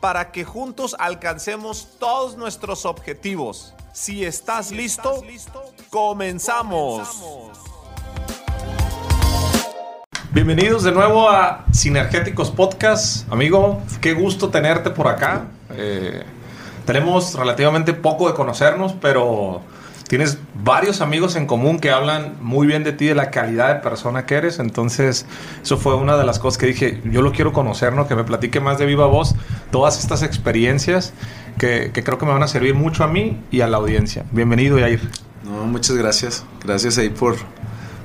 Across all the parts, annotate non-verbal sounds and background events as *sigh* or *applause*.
para que juntos alcancemos todos nuestros objetivos. Si estás, listo, comenzamos. Bienvenidos de nuevo a Sinergéticos Podcast. Amigo, qué gusto tenerte por acá. Eh, tenemos relativamente poco de conocernos, pero tienes varios amigos en común que hablan muy bien de ti, de la calidad de persona que eres. Entonces, eso fue una de las cosas que dije, yo lo quiero conocer, ¿no? Que me platique más de viva voz todas estas experiencias que, creo que me van a servir mucho a mí y a la audiencia. Bienvenido, Yair. No, muchas gracias. Gracias ahí por,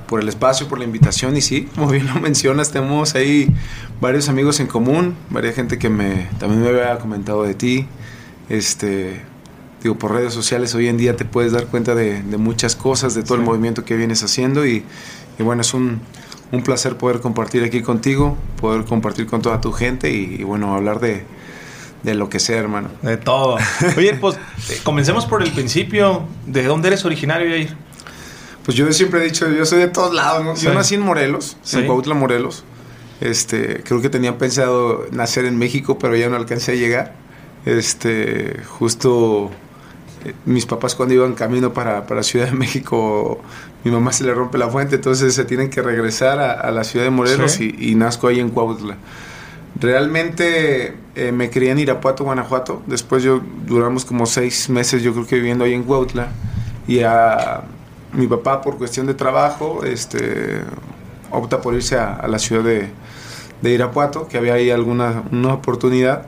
por el espacio, por la invitación. Y sí, como bien lo mencionas, tenemos ahí varios amigos en común, varias gente que me, también me había comentado de ti. Este, digo, por redes sociales hoy en día te puedes dar cuenta de, muchas cosas, de todo el movimiento que vienes haciendo y, bueno, es un, un, placer poder compartir aquí contigo, poder compartir con toda tu gente y, bueno, hablar de, de, lo que sea, hermano. De todo. Oye, pues comencemos por el principio. ¿De dónde eres originario, Jair? Pues yo siempre he dicho, yo soy de todos lados, Yo nací en Morelos, en Cuautla, Morelos. Este, creo que tenía pensado nacer en México, pero ya no alcancé a llegar. Este, justo mis papás cuando iban camino para, para, Ciudad de México, mi mamá se le rompe la fuente, entonces se tienen que regresar a, la ciudad de Morelos y, nazco ahí en Cuautla. Realmente eh, me crié en Irapuato, Guanajuato. Después yo duramos como seis meses, yo creo que viviendo ahí en Cuautla. Y a mi papá, por cuestión de trabajo, este, opta por irse a, la ciudad de, de, Irapuato, que había ahí alguna una oportunidad.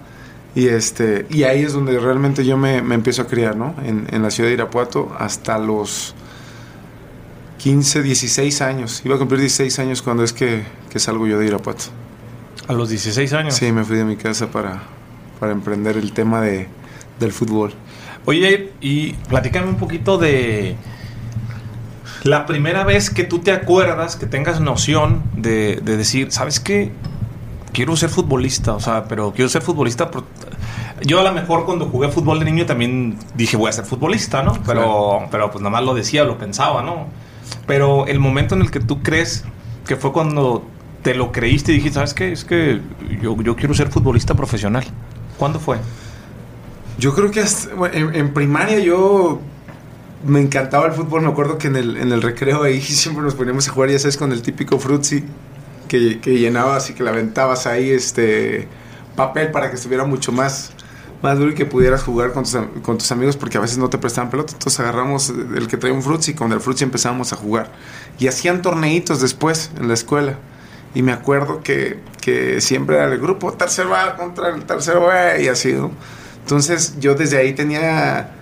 Y, este, y ahí es donde realmente yo me, me empiezo a criar, ¿no? En, en, la ciudad de Irapuato hasta los 15, 16 años. Iba a cumplir 16 años cuando es que, que salgo yo de Irapuato. ¿A los 16 años? Sí, me fui de mi casa para, para emprender el tema de, del fútbol. Oye, y platícame un poquito de la primera vez que tú te acuerdas, que tengas noción de, de decir, ¿sabes qué? Quiero ser futbolista, o sea, pero quiero ser futbolista. Yo a lo mejor cuando jugué fútbol de niño también dije voy a ser futbolista, ¿no? Pero, pero pues nada más lo decía, lo pensaba, ¿no? Pero el momento en el que tú crees que fue cuando te lo creíste y dijiste, ¿sabes qué? Es que yo, yo quiero ser futbolista profesional. ¿Cuándo fue? Yo creo que en, primaria yo me encantaba el fútbol. Me acuerdo que en el, en el recreo ahí *laughs* siempre nos poníamos a jugar, ya sabes, con el típico frutzi que, llenabas y que la ahí este papel para que estuviera mucho más, más duro y que pudieras jugar con tus, con tus amigos porque a veces no te prestaban pelota. Entonces agarramos el que traía un frutzi y con el frutzi empezamos a jugar. Y hacían torneitos después en la escuela. Y me acuerdo que, que siempre era el grupo tercero A contra el tercero B y así, Entonces yo desde ahí tenía...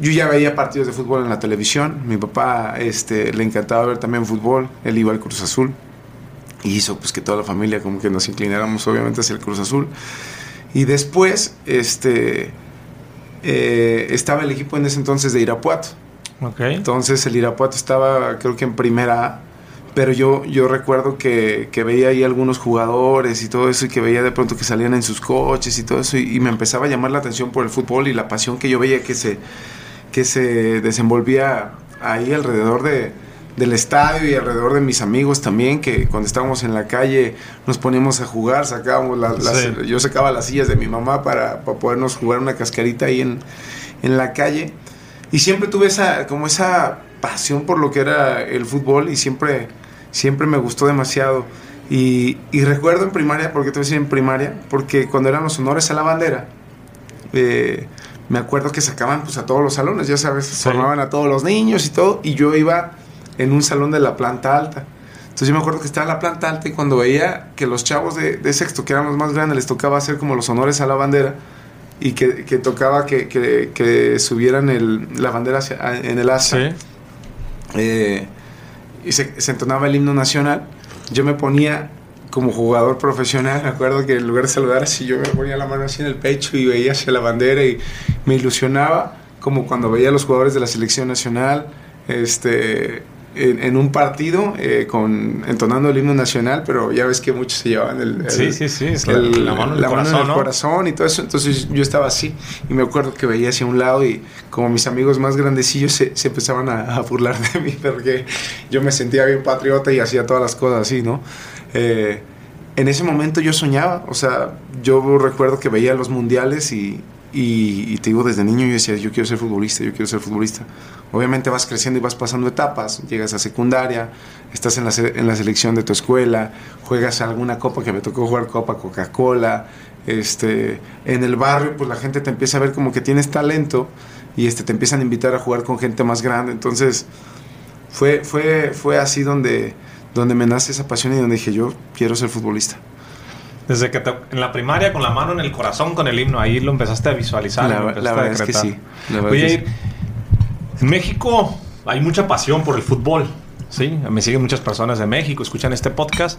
Yo ya veía partidos de fútbol en la televisión. Mi papá este, le encantaba ver también fútbol. Él iba al Cruz Azul y hizo pues que toda la familia como que nos inclináramos obviamente hacia el Cruz Azul. Y después este, eh, estaba el equipo en ese entonces de Irapuato. Okay. Entonces el Irapuato estaba creo que en primera A, pero yo, yo recuerdo que, que, veía ahí algunos jugadores y todo eso y que veía de pronto que salían en sus coches y todo eso y, me empezaba a llamar la atención por el fútbol y la pasión que yo veía que se, que se desenvolvía ahí alrededor de, del estadio y alrededor de mis amigos también, que cuando estábamos en la calle nos poníamos a jugar, sacábamos las, yo sacaba las sillas de mi mamá para, para, podernos jugar una cascarita ahí en, en la calle. Y siempre tuve esa, como esa pasión por lo que era el fútbol y siempre, siempre me gustó demasiado. Y, y recuerdo en primaria, porque te voy a decir en primaria, porque cuando eran los honores a la bandera, eh, me acuerdo que sacaban pues a todos los salones, ya sabes, formaban a todos los niños y todo, y yo iba en un salón de la planta alta. Entonces yo me acuerdo que estaba en la planta alta y cuando veía que los chavos de, sexto, que eran los más grandes, les tocaba hacer como los honores a la bandera y que, tocaba que, subieran el, la bandera en el asa. Eh, y se, entonaba el himno nacional, yo me ponía como jugador profesional, me acuerdo que en lugar de saludar así, yo me ponía la mano así en el pecho y veía hacia la bandera y me ilusionaba, como cuando veía a los jugadores de la selección nacional, este, en, un partido eh, con entonando el himno nacional, pero ya ves que muchos se llevaban el, sí, sí, sí, la, mano en el, corazón, corazón y todo eso. Entonces yo estaba así y me acuerdo que veía hacia un lado y como mis amigos más grandecillos se, se empezaban a, burlar de mí *laughs* porque yo me sentía bien patriota y hacía todas las cosas así, ¿no? Eh, en ese momento yo soñaba, o sea, yo recuerdo que veía los mundiales y, y, te digo, desde niño yo decía, yo quiero ser futbolista, yo quiero ser futbolista. Obviamente vas creciendo y vas pasando etapas, llegas a secundaria, estás en la, en la selección de tu escuela, juegas alguna copa que me tocó jugar Copa Coca-Cola, este, en el barrio pues la gente te empieza a ver como que tienes talento y este, te empiezan a invitar a jugar con gente más grande. Entonces fue, fue, fue así donde, donde me nace esa pasión y donde dije, yo quiero ser futbolista. Desde que en la primaria con la mano en el corazón con el himno, ahí lo empezaste a visualizar. La, verdad es que sí. Oye, en México hay mucha pasión por el fútbol. Sí, me siguen muchas personas de México, escuchan este podcast.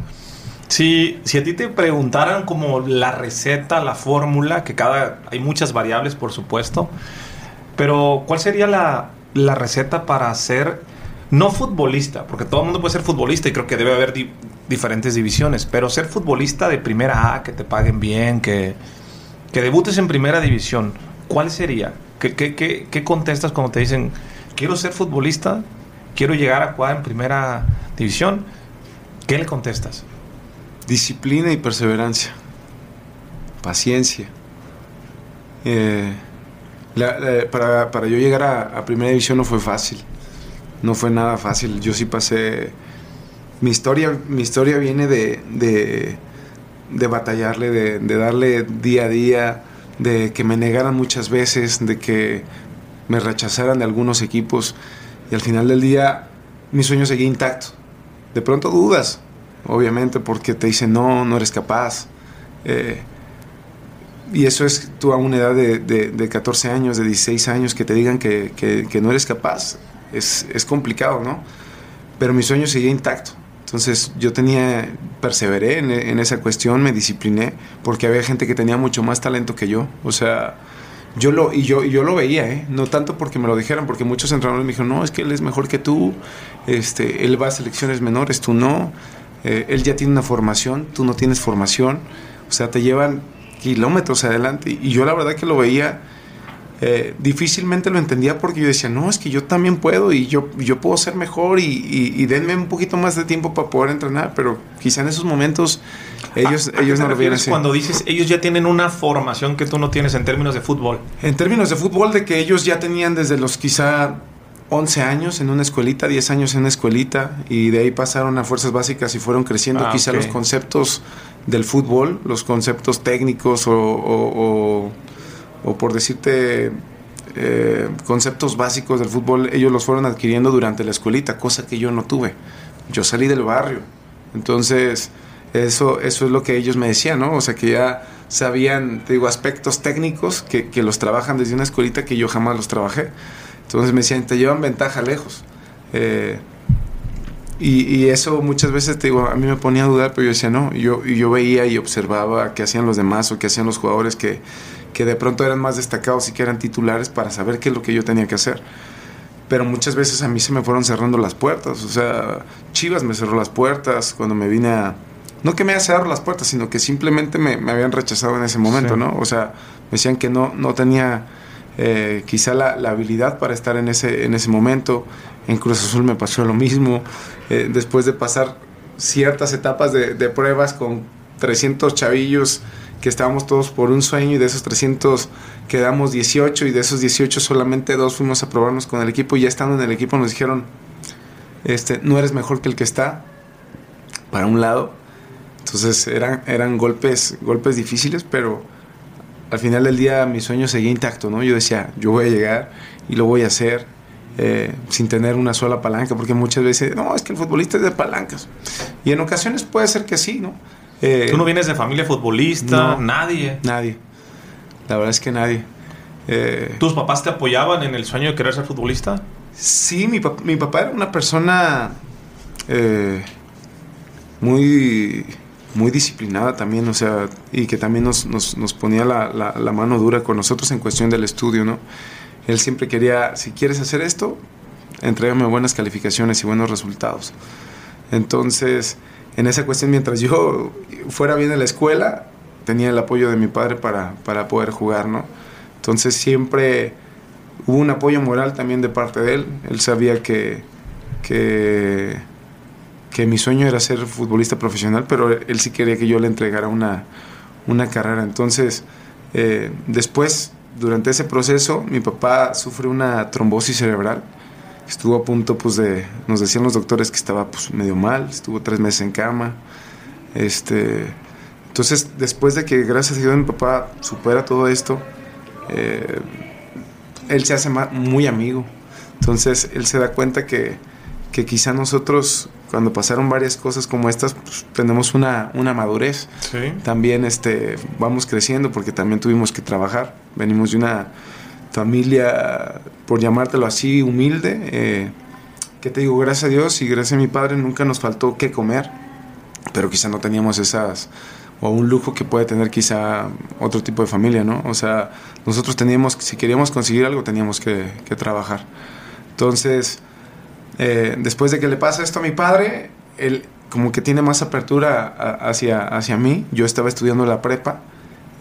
Si, si a ti te preguntaran como la receta, la fórmula, que cada hay muchas variables, por supuesto, pero ¿cuál sería la, la receta para ser no futbolista? Porque todo el mundo puede ser futbolista y creo que debe haber diferentes divisiones, pero ser futbolista de primera A, que te paguen bien, que, que debutes en primera división, ¿cuál sería? ¿Qué, qué, qué, contestas cuando te dicen, quiero ser futbolista, quiero llegar a jugar en primera división? ¿Qué le contestas? Disciplina y perseverancia, paciencia. Eh, para, para, yo llegar a primera división no fue fácil, no fue nada fácil. Yo sí pasé mi historia, mi historia viene de, de, batallarle, de, darle día a día, de que me negaran muchas veces, de que me rechazaran de algunos equipos y al final del día mi sueño seguía intacto. De pronto dudas, obviamente, porque te dicen no, no eres capaz. Eh, y eso es tú a una edad de, de, 14 años, de 16 años, que te digan que, que, no eres capaz. Es, es complicado, ¿no? Pero mi sueño seguía intacto. Entonces yo tenía, perseveré en, esa cuestión, me discipliné, porque había gente que tenía mucho más talento que yo. O sea, yo lo, y yo, yo lo veía, ¿eh? no tanto porque me lo dijeran, porque muchos entrenadores me dijeron, no, es que él es mejor que tú, este, él va a selecciones menores, tú no, eh, él ya tiene una formación, tú no tienes formación, o sea, te llevan kilómetros adelante. Y yo la verdad que lo veía eh, difícilmente lo entendía porque yo decía, no, es que yo también puedo y yo, yo puedo ser mejor y, denme un poquito más de tiempo para poder entrenar, pero quizá en esos momentos ellos, ellos no lo vieron así. Cuando dices, ellos ya tienen una formación que tú no tienes en términos de fútbol. En términos de fútbol, de que ellos ya tenían desde los quizá 11 años en una escuelita, 10 años en una escuelita y de ahí pasaron a fuerzas básicas y fueron creciendo ah, quizá los conceptos del fútbol, los conceptos técnicos o o por decirte eh, conceptos básicos del fútbol, ellos los fueron adquiriendo durante la escuelita, cosa que yo no tuve. Yo salí del barrio. Entonces, eso, eso es lo que ellos me decían, ¿no? O sea, que ya sabían, te digo, aspectos técnicos que, que los trabajan desde una escuelita que yo jamás los trabajé. Entonces me decían, te llevan ventaja lejos. Eh, y, y, eso muchas veces, te digo, a mí me ponía a dudar, pero yo decía, no, yo, yo veía y observaba qué hacían los demás o qué hacían los jugadores que, que de pronto eran más destacados y que eran titulares para saber qué es lo que yo tenía que hacer. Pero muchas veces a mí se me fueron cerrando las puertas. O sea, Chivas me cerró las puertas cuando me vine a... No que me haya cerrado las puertas, sino que simplemente me, me habían rechazado en ese momento, ¿no? O sea, me decían que no, no tenía eh, quizá la, la, habilidad para estar en ese, en ese momento. En Cruz Azul me pasó lo mismo. Eh, después de pasar ciertas etapas de, de pruebas con 300 chavillos que estábamos todos por un sueño y de esos 300 quedamos 18 y de esos 18 solamente dos fuimos a probarnos con el equipo y ya estando en el equipo nos dijeron, este, no eres mejor que el que está, para un lado. Entonces eran, eran golpes, golpes difíciles, pero al final del día mi sueño seguía intacto, ¿no? Yo decía, yo voy a llegar y lo voy a hacer eh, sin tener una sola palanca, porque muchas veces, no, es que el futbolista es de palancas. Y en ocasiones puede ser que sí, ¿no? Eh, ¿Tú no vienes de familia futbolista? nadie. Nadie. La verdad es que nadie. Eh, ¿Tus papás te apoyaban en el sueño de querer ser futbolista? Sí, mi, mi papá era una persona eh, muy muy disciplinada también, o sea, y que también nos, ponía la, la, mano dura con nosotros en cuestión del estudio, ¿no? Él siempre quería, si quieres hacer esto, entrégame buenas calificaciones y buenos resultados. Entonces, en esa cuestión, mientras yo fuera bien en la escuela, tenía el apoyo de mi padre para, para poder jugar, ¿no? Entonces siempre hubo un apoyo moral también de parte de él. Él sabía que, que, que mi sueño era ser futbolista profesional, pero él sí quería que yo le entregara una, una carrera. Entonces, eh, después, durante ese proceso, mi papá sufre una trombosis cerebral. Estuvo a punto, pues, de... Nos decían los doctores que estaba, pues, medio mal. Estuvo tres meses en cama. Este... Entonces, después de que, gracias a Dios, mi papá supera todo esto, eh, él se hace muy amigo. Entonces él se da cuenta que, que quizá nosotros, cuando pasaron varias cosas como estas, pues, tenemos una, una madurez. También este, vamos creciendo porque también tuvimos que trabajar. Venimos de una familia, por llamártelo así, humilde. Eh, que te digo, gracias a Dios y gracias a mi padre nunca nos faltó qué comer, pero quizá no teníamos esas o un lujo que puede tener quizá otro tipo de familia, ¿no? O sea, nosotros teníamos, si queríamos conseguir algo, teníamos que, trabajar. Entonces, eh, después de que le pasa esto a mi padre, él como que tiene más apertura hacia, hacia mí. Yo estaba estudiando la prepa,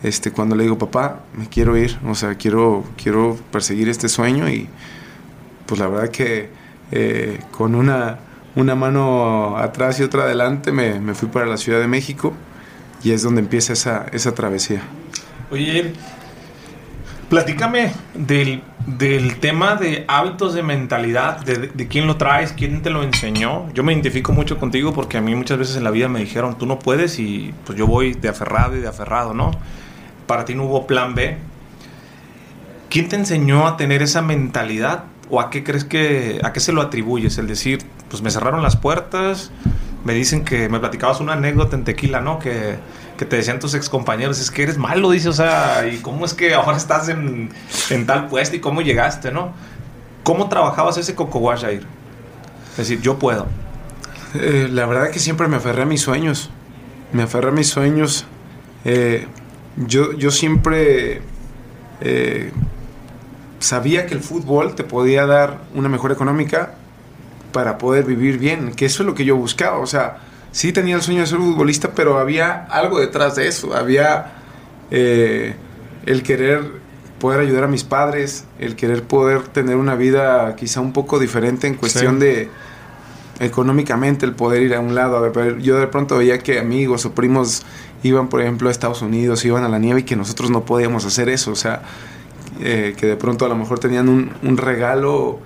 este, cuando le digo, papá, me quiero ir, o sea, quiero, quiero perseguir este sueño y pues la verdad que eh, con una, una mano atrás y otra adelante me, me fui para la Ciudad de México y es donde empieza esa, esa travesía. Oye, platícame del, del, tema de hábitos de mentalidad, de, de, quién lo traes, quién te lo enseñó. Yo me identifico mucho contigo porque a mí muchas veces en la vida me dijeron, tú no puedes y pues yo voy de aferrado y de aferrado, ¿no? Para ti no hubo plan B. ¿Quién te enseñó a tener esa mentalidad? ¿O a qué crees que, a qué se lo atribuyes? El decir, pues me cerraron las puertas, me dicen que me platicabas una anécdota en tequila, ¿no? Que, que te decían tus ex compañeros, es que eres malo, dice, o sea, ¿y cómo es que ahora estás en, en tal puesto y cómo llegaste, ¿no? ¿Cómo trabajabas ese Coco Wash, Es decir, yo puedo. Eh, la verdad que siempre me aferré a mis sueños. Me aferré a mis sueños. Eh, yo, yo siempre eh, sabía que el fútbol te podía dar una mejor económica, para poder vivir bien, que eso es lo que yo buscaba, o sea, sí tenía el sueño de ser futbolista, pero había algo detrás de eso, había eh, el querer poder ayudar a mis padres, el querer poder tener una vida quizá un poco diferente en cuestión de económicamente, el poder ir a un lado, a ver, yo de pronto veía que amigos o primos iban, por ejemplo, a Estados Unidos, iban a la nieve y que nosotros no podíamos hacer eso, o sea, eh, que de pronto a lo mejor tenían un, un regalo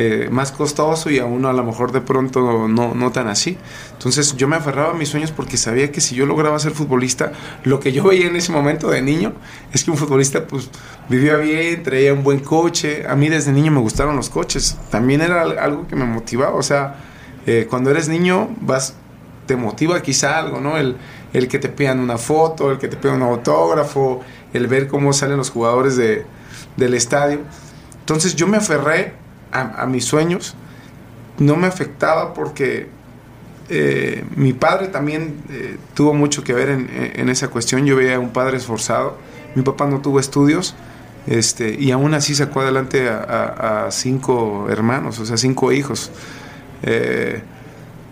eh, más costoso y a uno a lo mejor de pronto no, no tan así. Entonces yo me aferraba a mis sueños porque sabía que si yo lograba ser futbolista, lo que yo veía en ese momento de niño es que un futbolista pues vivía bien, traía un buen coche. A mí desde niño me gustaron los coches. También era algo que me motivaba. O sea, eh, cuando eres niño vas, te motiva quizá algo, ¿no? El, el que te pidan una foto, el que te pidan un autógrafo, el ver cómo salen los jugadores de, del estadio. Entonces yo me aferré a, mis sueños no me afectaba porque eh, mi padre también eh, tuvo mucho que ver en, esa cuestión. Yo veía a un padre esforzado. Mi papá no tuvo estudios este, y aún así sacó adelante a, cinco hermanos, o sea, cinco hijos. Eh,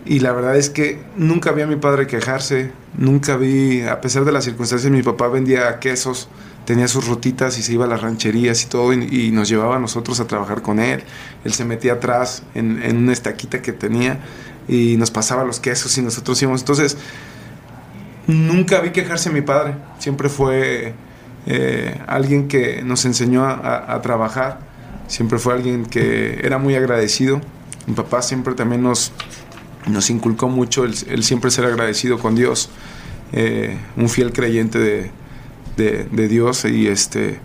y la verdad es que nunca vi a mi padre quejarse, nunca vi, a pesar de las circunstancias, mi papá vendía quesos tenía sus rutitas y se iba a las rancherías y todo y, nos llevaba a nosotros a trabajar con él. Él se metía atrás en, una estaquita que tenía y nos pasaba los quesos y nosotros íbamos. Entonces, nunca vi quejarse a mi padre. Siempre fue eh, alguien que nos enseñó a, trabajar. Siempre fue alguien que era muy agradecido. Mi papá siempre también nos, nos inculcó mucho el, siempre ser agradecido con Dios. Eh, un fiel creyente de, de, Dios y, este,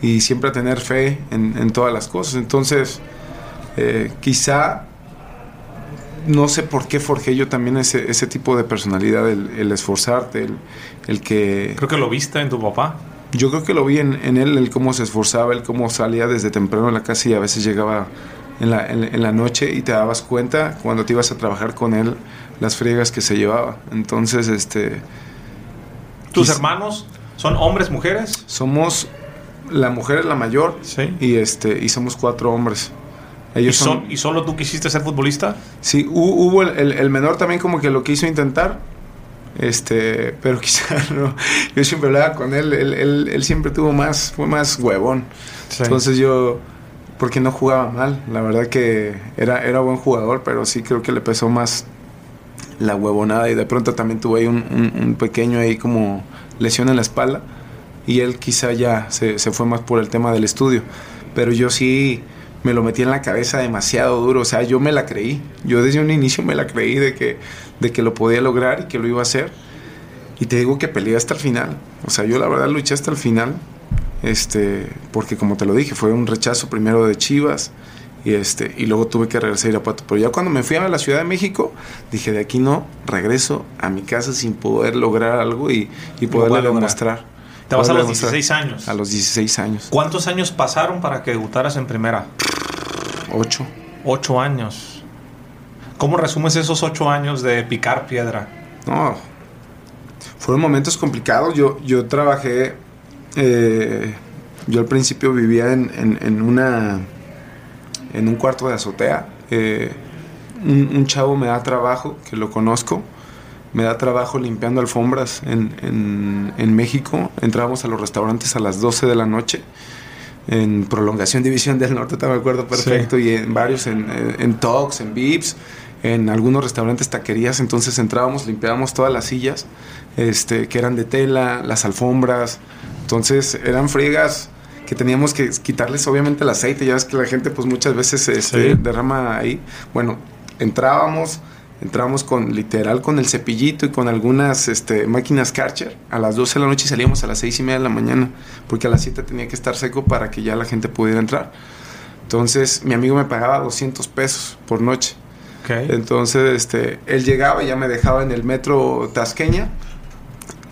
y siempre tener fe en, todas las cosas. Entonces, eh, quizá, no sé por qué forjé yo también ese, ese tipo de personalidad, el, esforzarte, el, que... Creo que lo viste en tu papá. Yo creo que lo vi en, él, el cómo se esforzaba, el cómo salía desde temprano en la casa y a veces llegaba en la, en, la noche y te dabas cuenta cuando te ibas a trabajar con él las friegas que se llevaba. Entonces, este... ¿Tus hermanos son hombres, mujeres? Somos... La mujer es la mayor sí. y, este, y somos cuatro hombres. Ellos ¿Y, son, ¿Y solo tú quisiste ser futbolista? Sí, hubo el, el, menor también como que lo quiso intentar, este, pero *laughs* quizá no. Yo siempre hablaba con él, él, él, siempre tuvo más, fue más huevón. Entonces yo, porque no jugaba mal, la verdad que era, era buen jugador, pero sí creo que le pesó más la huevonada. Y de pronto también tuve ahí un, un, pequeño ahí como lesión en la espalda. Y él quizá ya se, se fue más por el tema del estudio. Pero yo sí me lo metí en la cabeza demasiado duro, o sea, yo me la creí, yo desde un inicio me la creí de que, de que lo podía lograr y que lo iba a hacer. Y te digo que peleé hasta el final, o sea, yo la verdad luché hasta el final, este, porque como te lo dije, fue un rechazo primero de Chivas y este y luego tuve que regresar a Irapuato. Pero ya cuando me fui a la Ciudad de México, dije, de aquí no, regreso a mi casa sin poder lograr algo y, y poderle demostrar. Te vas a los 16 años. A los 16 años. ¿Cuántos años pasaron para que debutaras en primera? Ocho. Ocho años. ¿Cómo resumes esos ocho años de picar piedra? No, fueron momentos complicados. Yo, yo trabajé, eh, yo al principio vivía en, una, en un cuarto de azotea. Eh, un, chavo me da trabajo, que lo conozco, me da trabajo limpiando alfombras en, en, México. Entrábamos a los restaurantes a las 12 de la noche. En Prolongación División del Norte, te me acuerdo perfecto. Y en varios, en, en Talks, en Vips, en algunos restaurantes, taquerías. Entonces entrábamos, limpiábamos todas las sillas, este, que eran de tela, las alfombras. Entonces eran friegas que teníamos que quitarles obviamente el aceite. Ya ves que la gente pues muchas veces este, derrama ahí. Bueno, entrábamos Entramos con literal con el cepillito y con algunas este, máquinas Karcher a las 12 de la noche y salíamos a las 6 y media de la mañana porque a las 7 tenía que estar seco para que ya la gente pudiera entrar. Entonces mi amigo me pagaba 200 pesos por noche. Entonces este, él llegaba y ya me dejaba en el metro Tasqueña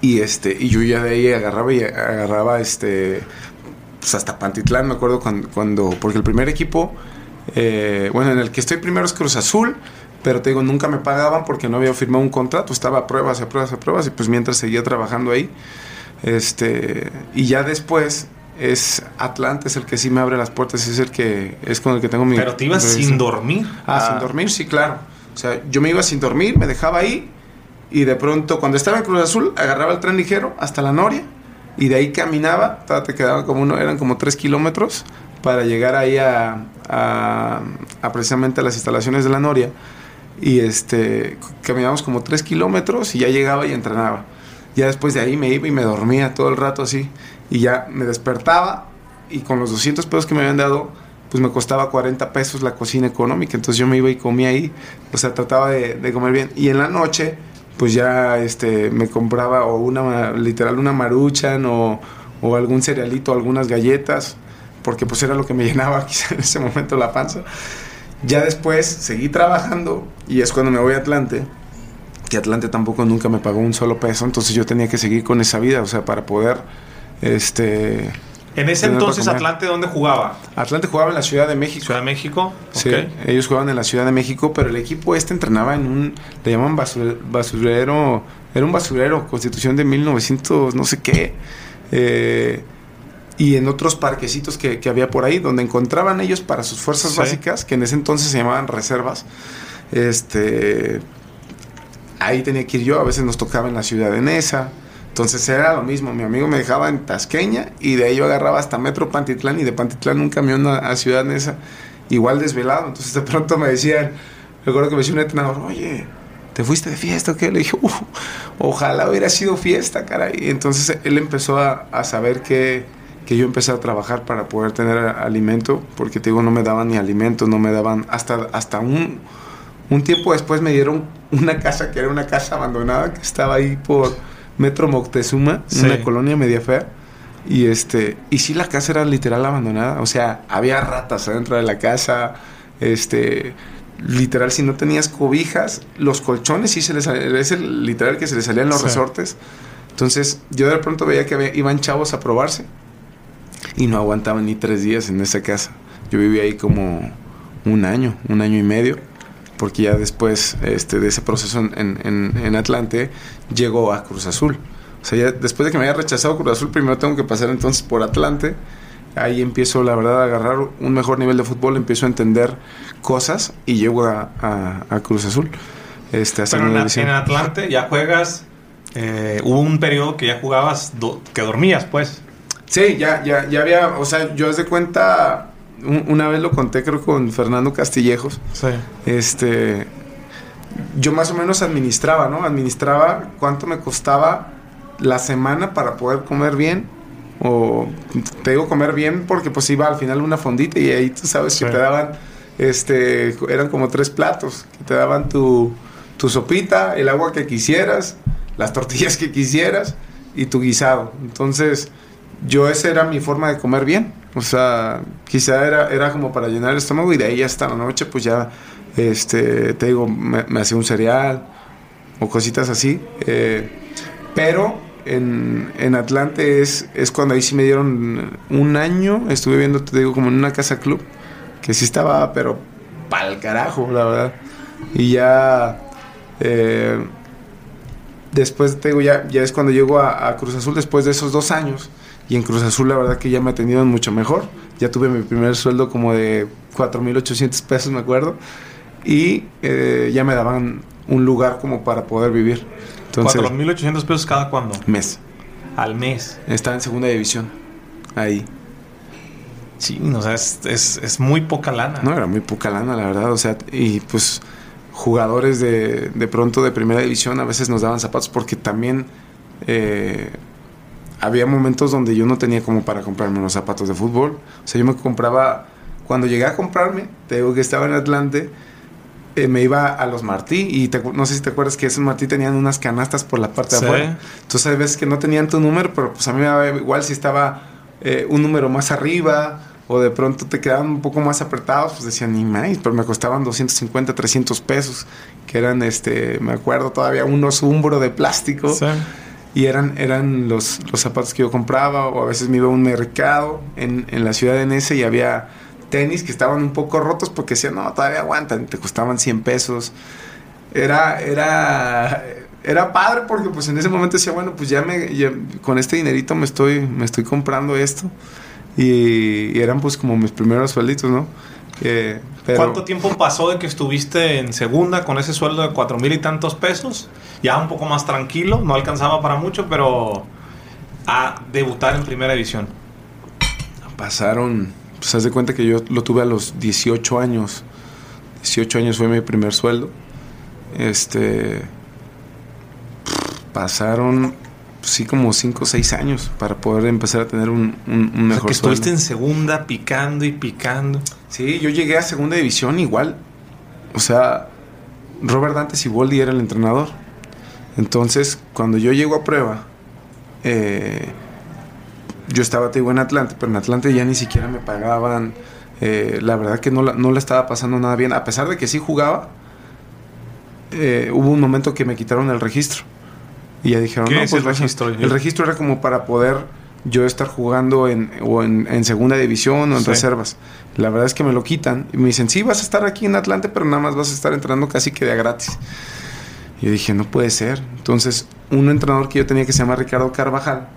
y, este, y yo ya de ahí agarraba y agarraba este, pues hasta Pantitlán, me acuerdo cuando, cuando porque el primer equipo, eh, bueno, en el que estoy primero es Cruz Azul pero te digo, nunca me pagaban porque no había firmado un contrato, estaba a pruebas, a pruebas, a pruebas, y pues mientras seguía trabajando ahí. Este, y ya después es Atlante, es el que sí me abre las puertas, es el que es con el que tengo mi. Pero te ibas sin dormir. Ah, sin dormir, sí, claro. O sea, yo me iba sin dormir, me dejaba ahí, y de pronto, cuando estaba en Cruz Azul, agarraba el tren ligero hasta la Noria, y de ahí caminaba, te quedaban como uno, eran como tres kilómetros para llegar ahí a, a, a precisamente a las instalaciones de la Noria y este, caminábamos como tres kilómetros y ya llegaba y entrenaba. Ya después de ahí me iba y me dormía todo el rato así. Y ya me despertaba y con los 200 pesos que me habían dado, pues me costaba 40 pesos la cocina económica. Entonces yo me iba y comía ahí. O sea, trataba de, comer bien. Y en la noche, pues ya este, me compraba o una, literal, una maruchan o, o algún cerealito, algunas galletas. Porque pues era lo que me *laughs* llenaba quizá en ese momento la panza. Ya después seguí trabajando y es cuando me voy a Atlante, que Atlante tampoco nunca me pagó un solo peso, entonces yo tenía que seguir con esa vida, o sea, para poder, este... En ese entonces, ¿Atlante dónde jugaba? Atlante jugaba en la Ciudad de México. ¿Ciudad de México? Sí, ellos jugaban en la Ciudad de México, pero el equipo este entrenaba en un, le llaman basurero, era un basurero, constitución de 1900, no sé qué. Eh, y en otros parquecitos que, había por ahí, donde encontraban ellos para sus fuerzas básicas, que en ese entonces se llamaban reservas. Este, ahí tenía que ir yo, a veces nos tocaba en la ciudad de Nesa. Entonces era lo mismo, mi amigo me dejaba en Tasqueña y de ahí yo agarraba hasta Metro Pantitlán y de Pantitlán un camión a, Ciudad Nesa, igual desvelado. Entonces de pronto me decían, recuerdo que me decía un entrenador, oye, ¿te fuiste de fiesta o qué? Le dije, ojalá hubiera sido fiesta, caray. Y entonces él empezó a, a saber que que yo empecé a trabajar para poder tener alimento, porque te digo, no me daban ni alimento, no me daban, hasta, hasta un, un tiempo después me dieron *laughs* una casa que era una casa abandonada, que estaba ahí por Metro Moctezuma, una colonia media fea. Y este, y sí la casa era literal abandonada, o sea, había ratas adentro de la casa, este, literal si no tenías cobijas, los colchones sí se les es el literal que se les salían los resortes. Entonces, yo de pronto veía que iban chavos a probarse y no aguantaban ni tres días en esa casa. Yo vivía ahí como un año, un año y medio, porque ya después este, de ese proceso en, en, en Atlante llegó a Cruz Azul. O sea, ya después de que me haya rechazado Cruz Azul, primero tengo que pasar entonces por Atlante. Ahí empiezo, la verdad, a agarrar un mejor nivel de fútbol, empiezo a entender cosas y llego a, a, Cruz Azul. Este, Pero en, en, Atlante ya juegas, eh, hubo un periodo que ya jugabas, que dormías, pues. Sí, ya, ya, ya había, o sea, yo de cuenta, una vez lo conté creo con Fernando Castillejos. Sí. Este, yo más o menos administraba, ¿no? Administraba cuánto me costaba la semana para poder comer bien. O te digo comer bien porque pues iba al final una fondita y ahí tú sabes que te daban, este, eran como tres platos, que te daban tu, tu sopita, el agua que quisieras, las tortillas que quisieras y tu guisado. Entonces, yo esa era mi forma de comer bien. O sea, quizá era, era como para llenar el estómago y de ahí hasta la noche pues ya, este, te digo, me, hacía un cereal o cositas así. Eh, pero en, en Atlante es, es cuando ahí sí me dieron un año, estuve viendo, te digo, como en una casa club, que sí estaba, pero pa'l carajo, la verdad. Y ya... Eh, después, te digo, ya, ya es cuando llego a, a Cruz Azul, después de esos dos años y en Cruz Azul la verdad que ya me atendieron mucho mejor. Ya tuve mi primer sueldo como de 4.800 pesos, me acuerdo. Y eh, ya me daban un lugar como para poder vivir. Entonces, ¿4.800 pesos cada cuándo? Mes. Al mes. Estaba en segunda división. Ahí. Sí, o sea, es, es, muy poca lana. No, era muy poca lana, la verdad. O sea, y pues jugadores de, de pronto de primera división a veces nos daban zapatos porque también eh, había momentos donde yo no tenía como para comprarme unos zapatos de fútbol. O sea, yo me compraba, cuando llegué a comprarme, te digo que estaba en Atlante, eh, me iba a los Martí y no sé si te acuerdas que esos Martí tenían unas canastas por la parte de afuera. Entonces hay veces que no tenían tu número, pero pues a mí me daba igual si estaba eh, un número más arriba o de pronto te quedaban un poco más apretados, pues decían, ni más, pero me costaban 250, 300 pesos, que eran, este, me acuerdo todavía, unos umbro de plástico. Sí y eran, eran los, los, zapatos que yo compraba o a veces me iba a un mercado en, en, la ciudad de Nese y había tenis que estaban un poco rotos porque decían, no, todavía aguantan, te costaban 100 pesos. Era, era, era padre porque pues en ese momento decía, bueno, pues ya me, con este dinerito me estoy, me estoy comprando esto. Y, y, eran pues como mis primeros suelditos, ¿no? ¿Cuánto tiempo pasó de que estuviste en segunda con ese sueldo de cuatro mil y tantos pesos? Ya un poco más tranquilo, no alcanzaba para mucho, pero a debutar en primera división. Pasaron, pues haz de cuenta que yo lo tuve a los 18 años. 18 años fue mi primer sueldo. Este. Pasaron sí como 5 o 6 años para poder empezar a tener un, un, mejor que estuviste en segunda picando y picando. Sí, yo llegué a segunda división igual. O sea, Robert Dante Siboldi era el entrenador. Entonces, cuando yo llego a prueba, eh, yo estaba, te digo, en Atlante, pero en Atlante ya ni siquiera me pagaban. Eh, la verdad que no la, no le estaba pasando nada bien. A pesar de que sí jugaba, eh, hubo un momento que me quitaron el registro. Y ya dijeron, no, pues el registro? El registro era como para poder yo estar jugando en, o en, segunda división o en reservas. La verdad es que me lo quitan y me dicen, sí, vas a estar aquí en Atlante, pero nada más vas a estar entrenando casi que de gratis. Y yo dije, no puede ser. Entonces, un entrenador que yo tenía que se llama Ricardo Carvajal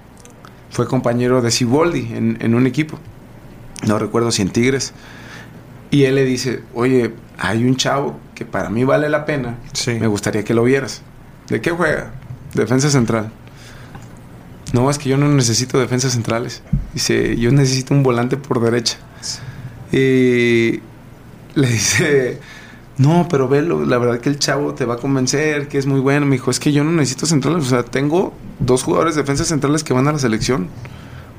fue compañero de Siboldi en, en un equipo. No recuerdo si en Tigres. Y él le dice, oye, hay un chavo que para mí vale la pena. Me gustaría que lo vieras. ¿De qué juega? Defensa central. No, es que yo no necesito defensas centrales. Dice, yo necesito un volante por derecha. Y le *laughs* dice, no, pero velo, la verdad que el chavo te va a convencer, que es muy bueno. Me dijo, es que yo no necesito centrales. O sea, tengo dos jugadores de defensas centrales que van a la selección.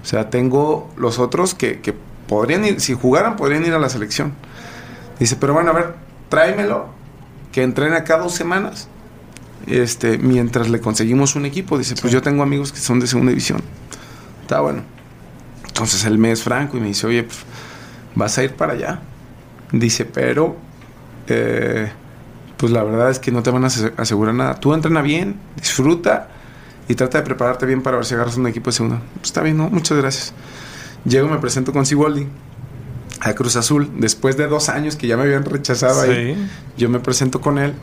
O sea, tengo los otros que, que podrían ir, si jugaran, podrían ir a la selección. Dice, pero bueno, a ver, tráemelo, que entrene acá dos semanas este, mientras le conseguimos un equipo. Dice, pues yo tengo amigos que son de segunda división. Está bueno. Entonces el mes franco y me dice, oye, pues, vas a ir para allá. Dice, pero, eh, pues la verdad es que no te van a asegurar nada. Tú entrena bien, disfruta y trata de prepararte bien para ver si agarras un equipo de segunda. Pues está bien, ¿no? Muchas gracias. Llego, me presento con Siboldi. a Cruz Azul. Después de dos años que ya me habían rechazado ahí, yo me presento con él.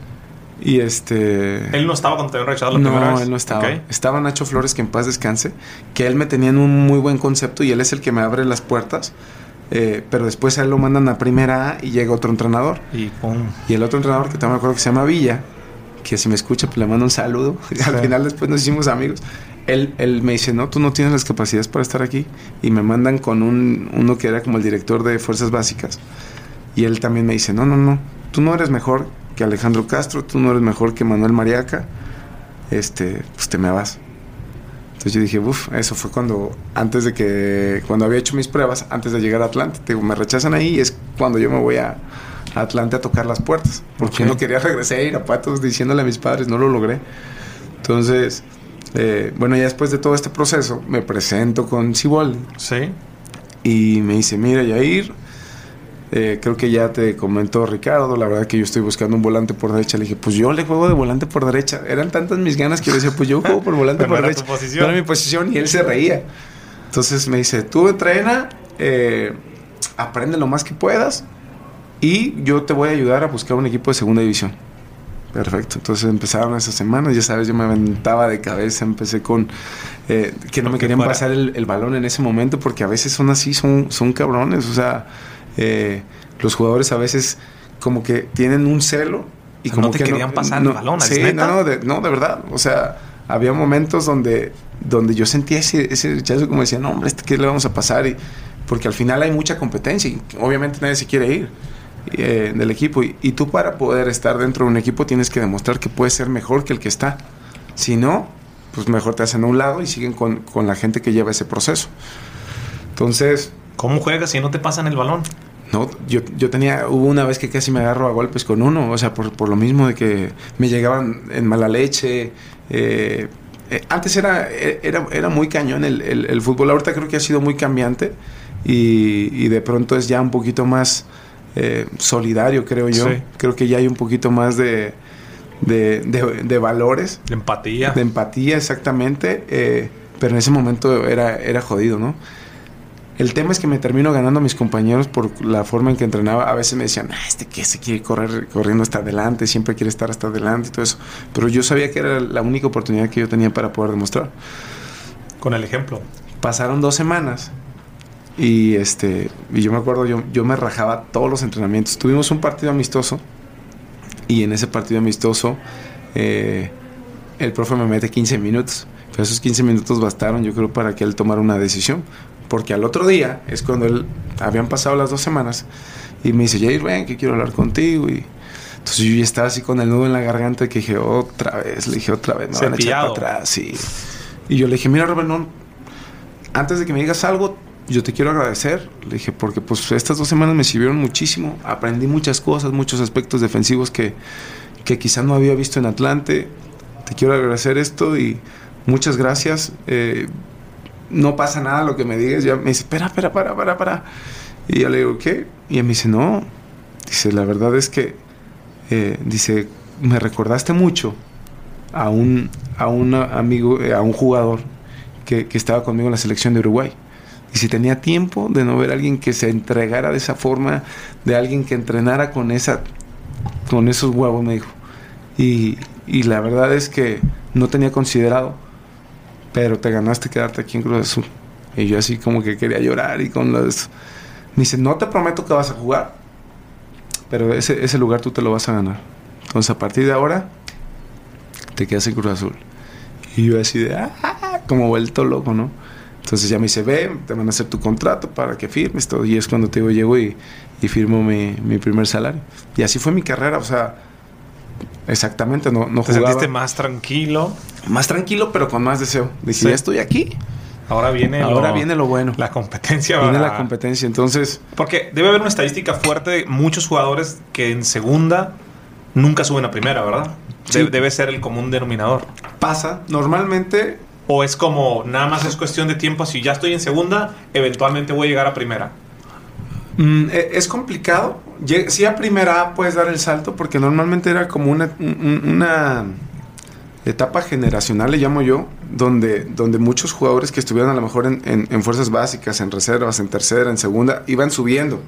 Y este. ¿Él no estaba cuando te habían rechazado la no, primera vez? No, él no estaba. Estaba Nacho Flores, que en paz descanse, que él me tenía en un muy buen concepto y él es el que me abre las puertas. Eh, pero después a él lo mandan a primera A y llega otro entrenador. Y, y el otro entrenador, que también me acuerdo que se llama Villa, que si me escucha, pues le mando un saludo. *laughs* Al final después nos hicimos amigos. Él, él, me dice, no, tú no tienes las capacidades para estar aquí. Y me mandan con un, uno que era como el director de Fuerzas Básicas. Y él también me dice, no, no, no, tú no eres mejor que Alejandro Castro, tú no eres mejor que Manuel Mariaca. Este, pues te me vas. Entonces yo dije, uff, eso fue cuando, antes de que, cuando había hecho mis pruebas, antes de llegar a Atlante. Digo, me rechazan ahí y es cuando yo me voy a, Atlante a tocar las puertas. Porque yo no quería *laughs* regresar a Irapuato diciéndole a mis padres, no lo logré. Entonces, eh, bueno, ya después de todo este proceso, me presento con Cibol. Sí. Y me dice, mira, Yair, eh, creo que ya te comentó Ricardo, la verdad que yo estoy buscando un volante por derecha. Le dije, pues yo le juego de volante por derecha. Eran tantas mis ganas que yo decía, pues yo juego por volante por derecha. Era mi posición y él se reía. Entonces me dice, tú entrena, eh, aprende lo más que puedas y yo te voy a ayudar a buscar un equipo de segunda división. Perfecto, entonces empezaron esas semanas, ya sabes, yo me aventaba de cabeza, empecé con eh, que no me querían pasar el, balón en ese momento porque a veces son así, son, son cabrones, o sea, eh, los jugadores a veces como que tienen un celo y como no te que querían pasar el balón, sí, no, no, de, no, de verdad, o sea, había momentos donde, donde yo sentía ese, ese rechazo como decía, no, hombre, este ¿qué le vamos a pasar? Y, porque al final hay mucha competencia y obviamente nadie se quiere ir eh, del equipo. Y, tú para poder estar dentro de un equipo tienes que demostrar que puedes ser mejor que el que está. Si no, pues mejor te hacen a un lado y siguen con, con la gente que lleva ese proceso. Entonces... ¿Cómo juegas si no te pasan el balón? No, yo, yo tenía, hubo una vez que casi me agarro a golpes con uno, o sea, por, por lo mismo de que me llegaban en mala leche. Eh, eh, antes era, era, era, muy cañón el, el, el, fútbol, ahorita creo que ha sido muy cambiante y, y de pronto es ya un poquito más eh, solidario, creo yo. Creo que ya hay un poquito más de, de, valores. De empatía. De empatía, exactamente. Eh, pero en ese momento era, era jodido, ¿no? El tema es que me termino ganando a mis compañeros por la forma en que entrenaba. A veces me decían, ah, este que se quiere correr corriendo hasta adelante, siempre quiere estar hasta adelante y todo eso. Pero yo sabía que era la única oportunidad que yo tenía para poder demostrar. Con el ejemplo. Pasaron dos semanas y este y yo me acuerdo, yo, yo me rajaba todos los entrenamientos. Tuvimos un partido amistoso y en ese partido amistoso eh, el profe me mete 15 minutos. Pero esos 15 minutos bastaron, yo creo, para que él tomara una decisión. Porque al otro día es cuando él, habían pasado las dos semanas, y me dice, Jair, ven, que quiero hablar contigo. Y entonces yo ya estaba así con el nudo en la garganta que dije, otra vez, le dije, otra vez, me van a echar para atrás. Y, y yo le dije, mira, no, antes de que me digas algo, yo te quiero agradecer, le dije, porque pues estas dos semanas me sirvieron muchísimo, aprendí muchas cosas, muchos aspectos defensivos que, que quizá no había visto en Atlante, te quiero agradecer esto y muchas gracias, eh, no pasa nada lo que me digas, ya me dice, espera, espera, para, para, para, y yo le digo, ¿qué? Y él me dice, no, dice, la verdad es que, eh, dice, me recordaste mucho a un, a un amigo, eh, a un jugador que, que estaba conmigo en la selección de Uruguay. Y si tenía tiempo de no ver a alguien que se entregara de esa forma, de alguien que entrenara con esa con esos huevos, me dijo. Y, y la verdad es que no tenía considerado, pero te ganaste quedarte aquí en Cruz Azul. Y yo así como que quería llorar y con los... Me dice, no te prometo que vas a jugar, pero ese, ese lugar tú te lo vas a ganar. Entonces a partir de ahora, te quedas en Cruz Azul. Y yo así de, ah, como vuelto loco, ¿no? Entonces ya me dice, ve, te van a hacer tu contrato para que firmes todo. Y es cuando te digo, llego y, y firmo mi, mi, primer salario. Y así fue mi carrera, o sea, exactamente, no, no ¿Te sentiste más tranquilo? Más tranquilo, pero con más deseo. Dije, ya estoy aquí. Ahora viene Ahora lo, viene lo bueno. La competencia. Viene la competencia, entonces... Porque debe haber una estadística fuerte de muchos jugadores que en segunda nunca suben a primera, ¿verdad? Sí. Debe ser el común denominador. Pasa. Normalmente ¿O es como nada más es cuestión de tiempo? Si ya estoy en segunda, eventualmente voy a llegar a primera. Mm, e, es complicado. Si a primera puedes dar el salto porque normalmente era como una, una etapa generacional, le llamo yo, donde, donde muchos jugadores que estuvieron a lo mejor en, en, en, fuerzas básicas, en reservas, en tercera, en segunda, iban subiendo.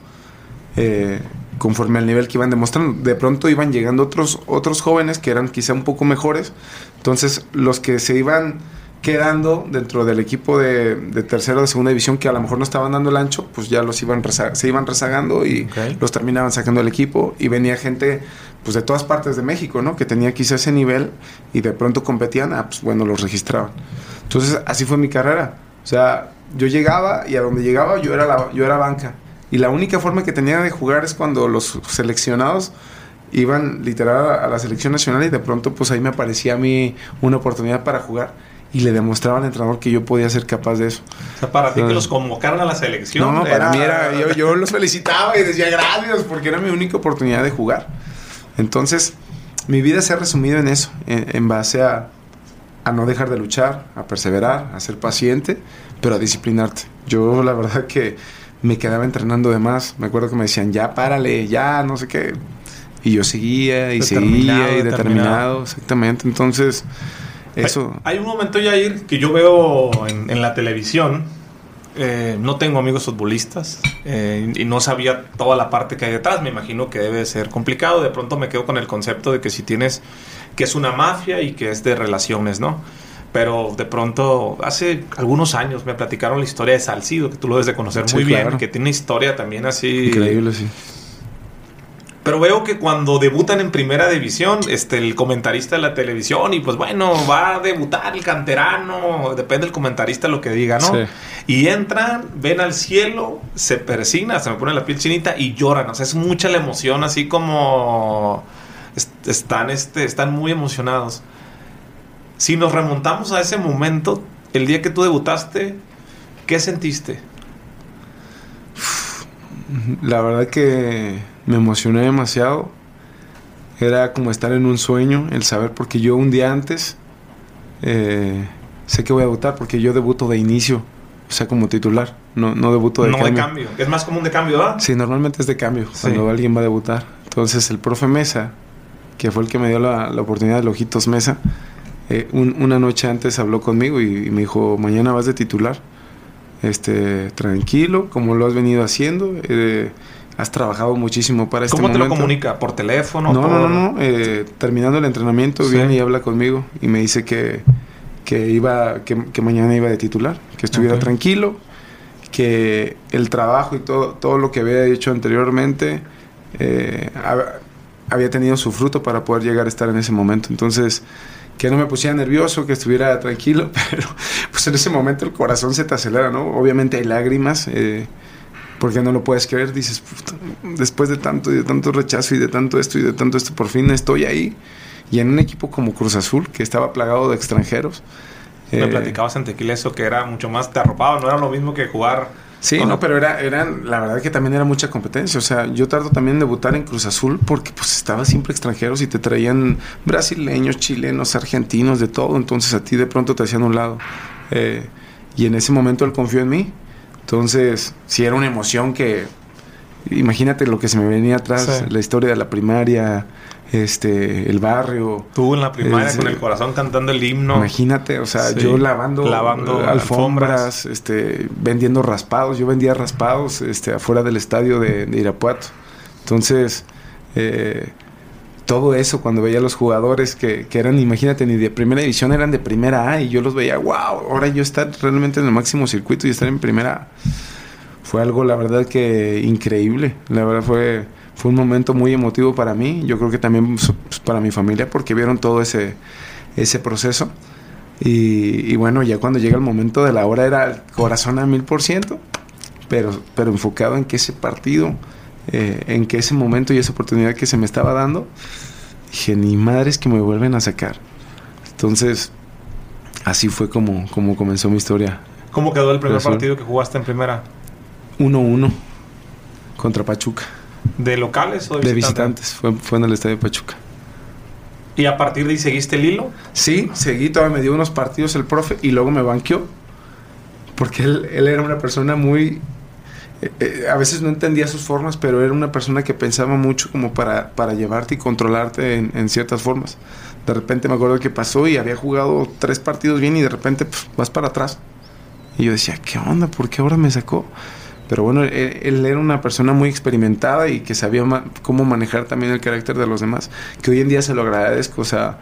eh, conforme al nivel que iban demostrando. De pronto iban llegando otros, otros jóvenes que eran quizá un poco mejores. Entonces, los que se iban quedando dentro del equipo de, de tercera o de segunda división que a lo mejor no estaban dando el ancho, pues ya los iban se iban rezagando y los terminaban sacando el equipo y venía gente pues de todas partes de México, ¿no? Que tenía quizá ese nivel y de pronto competían, ah, pues bueno, los registraban. Entonces, así fue mi carrera. O sea, yo llegaba y a donde llegaba yo era la, yo era banca. Y la única forma que tenía de jugar es cuando los seleccionados iban literal a la selección nacional y de pronto pues ahí me aparecía a mí una oportunidad para jugar y le demostraba al entrenador que yo podía ser capaz de eso. O sea, para ti que los convocaran a la selección. No, para mí era, yo, yo los felicitaba y decía gracias porque era mi única oportunidad de jugar. Entonces, mi vida se ha resumido en eso, en, base a, a, no dejar de luchar, a perseverar, a ser paciente, pero a disciplinarte. Yo la verdad que me quedaba entrenando de más. Me acuerdo que me decían, ya párale, ya, no sé qué. Y yo seguía y seguía y determinado, exactamente. Entonces, eso. Hay, un momento, Jair, que yo veo en, la televisión. Eh, no tengo amigos futbolistas eh, y no sabía toda la parte que hay detrás. Me imagino que debe ser complicado. De pronto me quedo con el concepto de que si tienes que es una mafia y que es de relaciones, ¿no? Pero de pronto, hace algunos años me platicaron la historia de Salcido, que tú lo debes de conocer muy bien, que tiene una historia también así. Increíble, sí. Pero veo que cuando debutan en primera división, este, el comentarista de la televisión, y pues bueno, va a debutar el canterano, depende del comentarista lo que diga, ¿no? Y entran, ven al cielo, se persina, se me pone la piel chinita y lloran. O sea, es mucha la emoción, así como están, este, están muy emocionados. Si nos remontamos a ese momento, el día que tú debutaste, ¿qué sentiste? La verdad que me emocioné demasiado. Era como estar en un sueño, el saber, porque yo un día antes eh, sé que voy a debutar, porque yo debuto de inicio, o sea, como titular, no, no debuto de no de cambio, es más común de cambio, ¿verdad? Sí, normalmente es de cambio, cuando alguien va a debutar. Entonces, el profe Mesa, que fue el que me dio la, oportunidad de Lojitos Mesa, eh, una noche antes habló conmigo y, me dijo, mañana vas de titular. Este, tranquilo, como lo has venido haciendo. Eh, has trabajado muchísimo para este momento. ¿Cómo te lo comunica? ¿Por teléfono? No, no, no. Eh, terminando el entrenamiento, viene y habla conmigo y me dice que, que iba, que, mañana iba de titular, que estuviera tranquilo, que el trabajo y todo, todo lo que había hecho anteriormente eh, había tenido su fruto para poder llegar a estar en ese momento. Entonces, que no me pusiera nervioso, que estuviera tranquilo, *laughs* pero pues en ese momento el corazón se te acelera, ¿no? Obviamente hay lágrimas. Eh, porque no lo puedes creer, dices, después de tanto y de tanto rechazo y de tanto esto y de tanto esto, por fin estoy ahí. Y en un equipo como Cruz Azul, que estaba plagado de extranjeros. Me eh, platicabas en Tequila eso, que era mucho más te arropado, no era lo mismo que jugar. Sí, no, pero era, eran, la verdad que también era mucha competencia. O sea, yo tardo también en debutar en Cruz Azul porque pues estaba siempre extranjeros y te traían brasileños, chilenos, argentinos, de todo. Entonces a ti de pronto te hacían un lado. Eh, y en ese momento él confió en mí entonces, si era una emoción que, imagínate lo que se me venía atrás, la historia de la primaria, este, el barrio. Tú en la primaria con el corazón cantando el himno. Imagínate, o sea, yo lavando, lavando alfombras, este, vendiendo raspados. Yo vendía raspados, este, afuera del estadio de, Irapuato. Entonces, eh, todo eso cuando veía a los jugadores que, que, eran, imagínate, ni de primera división, eran de primera A y yo los veía, wow, ahora yo estar realmente en el máximo circuito y estar en primera A. Fue algo, la verdad, que increíble. La verdad fue, fue un momento muy emotivo para mí, yo creo que también pues, pues, para mi familia, porque vieron todo ese, ese proceso. Y, y, bueno, ya cuando llega el momento de la hora era el corazón a mil por ciento, pero, pero enfocado en que ese partido eh, en que ese momento y esa oportunidad que se me estaba dando, dije, ni madres que me vuelven a sacar. Entonces, así fue como, como comenzó mi historia. ¿Cómo quedó el primer partido que jugaste en primera? 1-1 contra Pachuca. ¿De locales o de visitantes? Fue, fue en el estadio Pachuca. ¿Y a partir de ahí seguiste el hilo? Sí, seguí, todavía me dio unos partidos el profe y luego me banqueó. Porque él, él era una persona muy eh, eh, a veces no entendía sus formas, pero era una persona que pensaba mucho como para, para llevarte y controlarte en, ciertas formas. De repente me acuerdo que pasó y había jugado tres partidos bien y de repente pues, vas para atrás. Y yo decía, ¿qué onda? ¿Por qué ahora me sacó? Pero bueno, él, era una persona muy experimentada y que sabía cómo manejar también el carácter de los demás, que hoy en día se lo agradezco, o sea,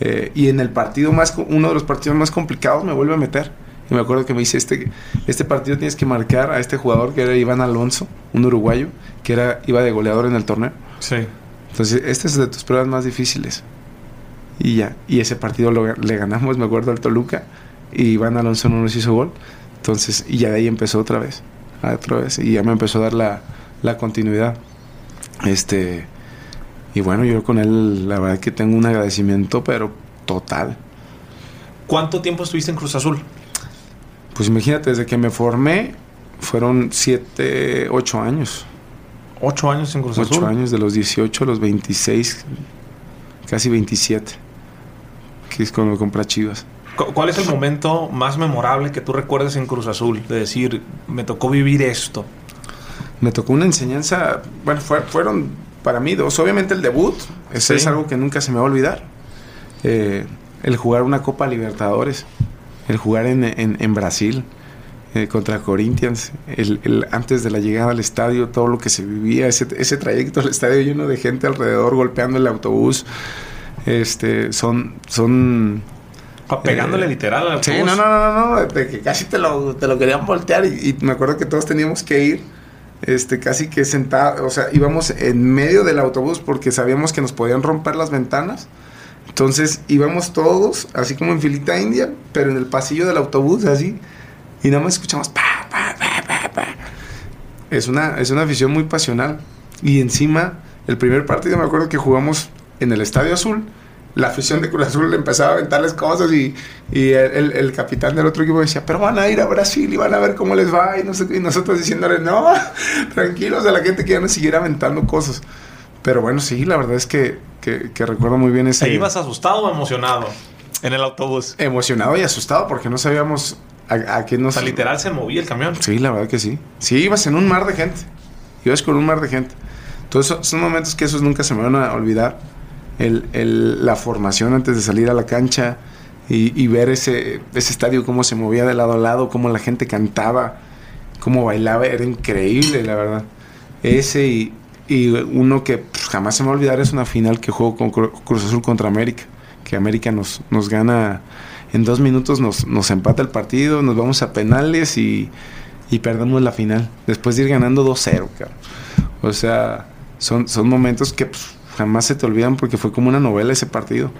eh, y en el partido más, uno de los partidos más complicados me vuelve a meter. Y me acuerdo que me dice, este, este partido tienes que marcar a este jugador que era Iván Alonso, un uruguayo, que era, iba de goleador en el torneo. Sí. Entonces, este es de tus pruebas más difíciles. Y ya, y ese partido lo, le ganamos, me acuerdo, al Toluca, y Iván Alonso no nos hizo gol. Entonces, y ya de ahí empezó otra vez, otra vez, y ya me empezó a dar la, la continuidad. Este, y bueno, yo con él, la verdad que tengo un agradecimiento, pero total. ¿Cuánto tiempo estuviste en Cruz Azul? Pues imagínate, desde que me formé, fueron siete, ocho años. ¿Ocho años en Cruz Azul? Ocho años, de los 18 a los 26, casi 27, que es cuando me compra Chivas. ¿Cuál es el momento más memorable que tú recuerdes en Cruz Azul? De decir, me tocó vivir esto. Me tocó una enseñanza, bueno, fueron para mí dos. Obviamente el debut, eso es algo que nunca se me va a olvidar. Eh, el jugar una Copa Libertadores, el jugar en, en Brasil, eh, contra Corinthians, el, antes de la llegada al estadio, todo lo que se vivía, ese, ese trayecto al estadio lleno de gente alrededor golpeando el autobús, este, son, son pegándole eh, literal al Sí, no, no, no, no, de que casi te lo, te lo querían voltear y, me acuerdo que todos teníamos que ir, este, casi que sentados, o sea, íbamos en medio del autobús porque sabíamos que nos podían romper las ventanas. Entonces íbamos todos, así como en filita india, pero en el pasillo del autobús, así, y nada más escuchamos Es una, es una afición muy pasional. Y encima, el primer partido me acuerdo que jugamos en el Estadio Azul. La afición de Cruz Azul le empezaba a aventarles cosas y, y el, el, capitán del otro equipo decía, pero van a ir a Brasil y van a ver cómo les va. Y, no sé, nosotros diciéndole, no, tranquilos, a la gente que ya nos siguiera aventando cosas. Pero bueno, sí, la verdad es que, que, que recuerdo muy bien ese... ¿Te ibas asustado o emocionado en el autobús? Emocionado y asustado porque no sabíamos ¿A, O sea, literal se movía el camión. Sí, la verdad que sí. Sí, ibas en un mar de gente. Ibas con un mar de gente. Entonces, son momentos que esos nunca se me van a olvidar. El, la formación antes de salir a la cancha y, ver ese, ese estadio, cómo se movía de lado a lado, cómo la gente cantaba, cómo bailaba, era increíble, la verdad. Ese y, y uno que pues, jamás se me va a olvidar es una final que jugó con Cruz Azul contra América, que América nos, nos gana en dos minutos nos, nos empata el partido, nos vamos a penales y, y perdemos la final. Después de ir ganando 2-0, O sea, son, son momentos que pues, jamás se te olvidan porque fue como una novela ese partido.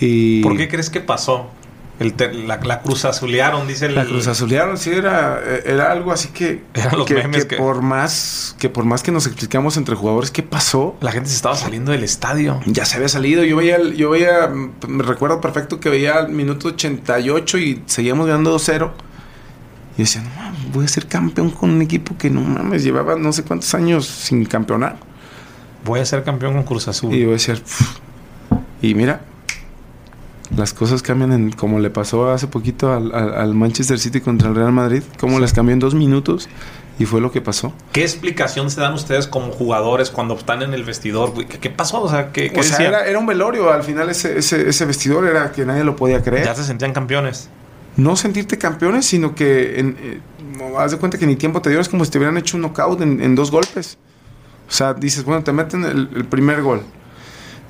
Y... ¿Por qué crees que pasó? La, la, cruz azulearon, dice el... La cruz azulearon, sí, era, era algo así que... Eran los que, memes que, por más que por más que nos explicamos entre jugadores qué pasó... La gente se estaba saliendo del estadio. Ya se había salido. Yo veía, yo veía, me recuerdo perfecto que veía al minuto 88 y seguíamos ganando 2-0. Y decía, no mames, voy a ser campeón con un equipo que no mames, llevaba no sé cuántos años sin campeonar. Voy a ser campeón con Cruz Azul. Y voy a ser... Y mira, las cosas cambian en, como le pasó hace poquito al, Manchester City contra el Real Madrid, como las cambió en dos minutos y fue lo que pasó. ¿Qué explicación se dan ustedes como jugadores cuando están en el vestidor? ¿Qué, pasó? O sea, ¿qué, era, un velorio, al final ese, ese, vestidor era que nadie lo podía creer. Ya se sentían campeones. No sentirte campeones, sino que en, eh, haz de cuenta que ni tiempo te dio, es como si te hubieran hecho un knockout en, dos golpes. O sea, dices, bueno, te meten el, el primer gol.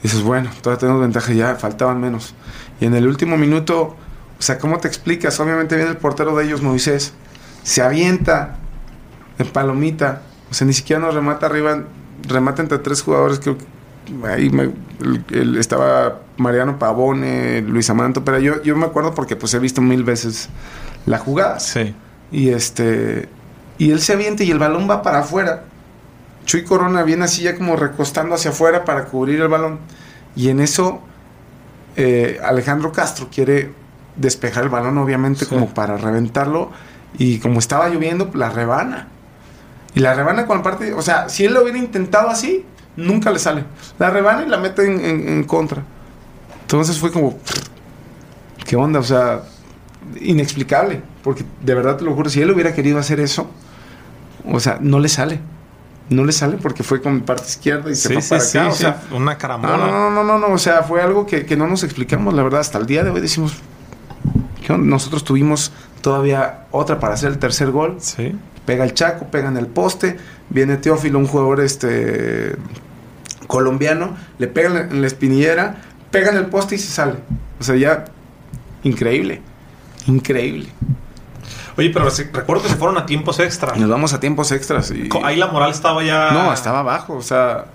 Dices, bueno, todavía tenemos ventaja, ya faltaban menos. Y en el último minuto, o sea, ¿cómo te explicas? Obviamente viene el portero de ellos, Moisés, se avienta en palomita, o sea, ni siquiera nos remata arriba, remata entre tres jugadores, creo que ahí estaba Mariano Pavone, Luis Amanto, pero yo, yo me acuerdo porque pues he visto mil veces la jugada. Sí. Y este, y él se avienta y el balón va para afuera. Chuy Corona viene así ya como recostando hacia afuera para cubrir el balón. Y en eso eh, Alejandro Castro quiere despejar el balón, obviamente, como para reventarlo. Y como estaba lloviendo, la rebana. Y la rebana con la parte. O sea, si él lo hubiera intentado así, nunca le sale. La rebana y la mete en, contra. Entonces fue como. ¿Qué onda? O sea, inexplicable. Porque de verdad te lo juro, si él hubiera querido hacer eso, o sea, no le sale no le sale porque fue con mi parte izquierda y se fue para acá. o sea, una carambola. No, no, no, no, no, o sea, fue algo que, no nos explicamos, la verdad, hasta el día de hoy decimos, nosotros tuvimos todavía otra para hacer el tercer gol. Sí. pega el Chaco, pega en el poste, viene Teófilo, un jugador este colombiano, le pega en la espinillera, pega en el poste y se sale. O sea, ya increíble, increíble. Oye, pero recuerdo que se fueron a tiempos extras. Nos vamos a tiempos extras. Y... Ahí la moral estaba ya... No, estaba abajo, o sea...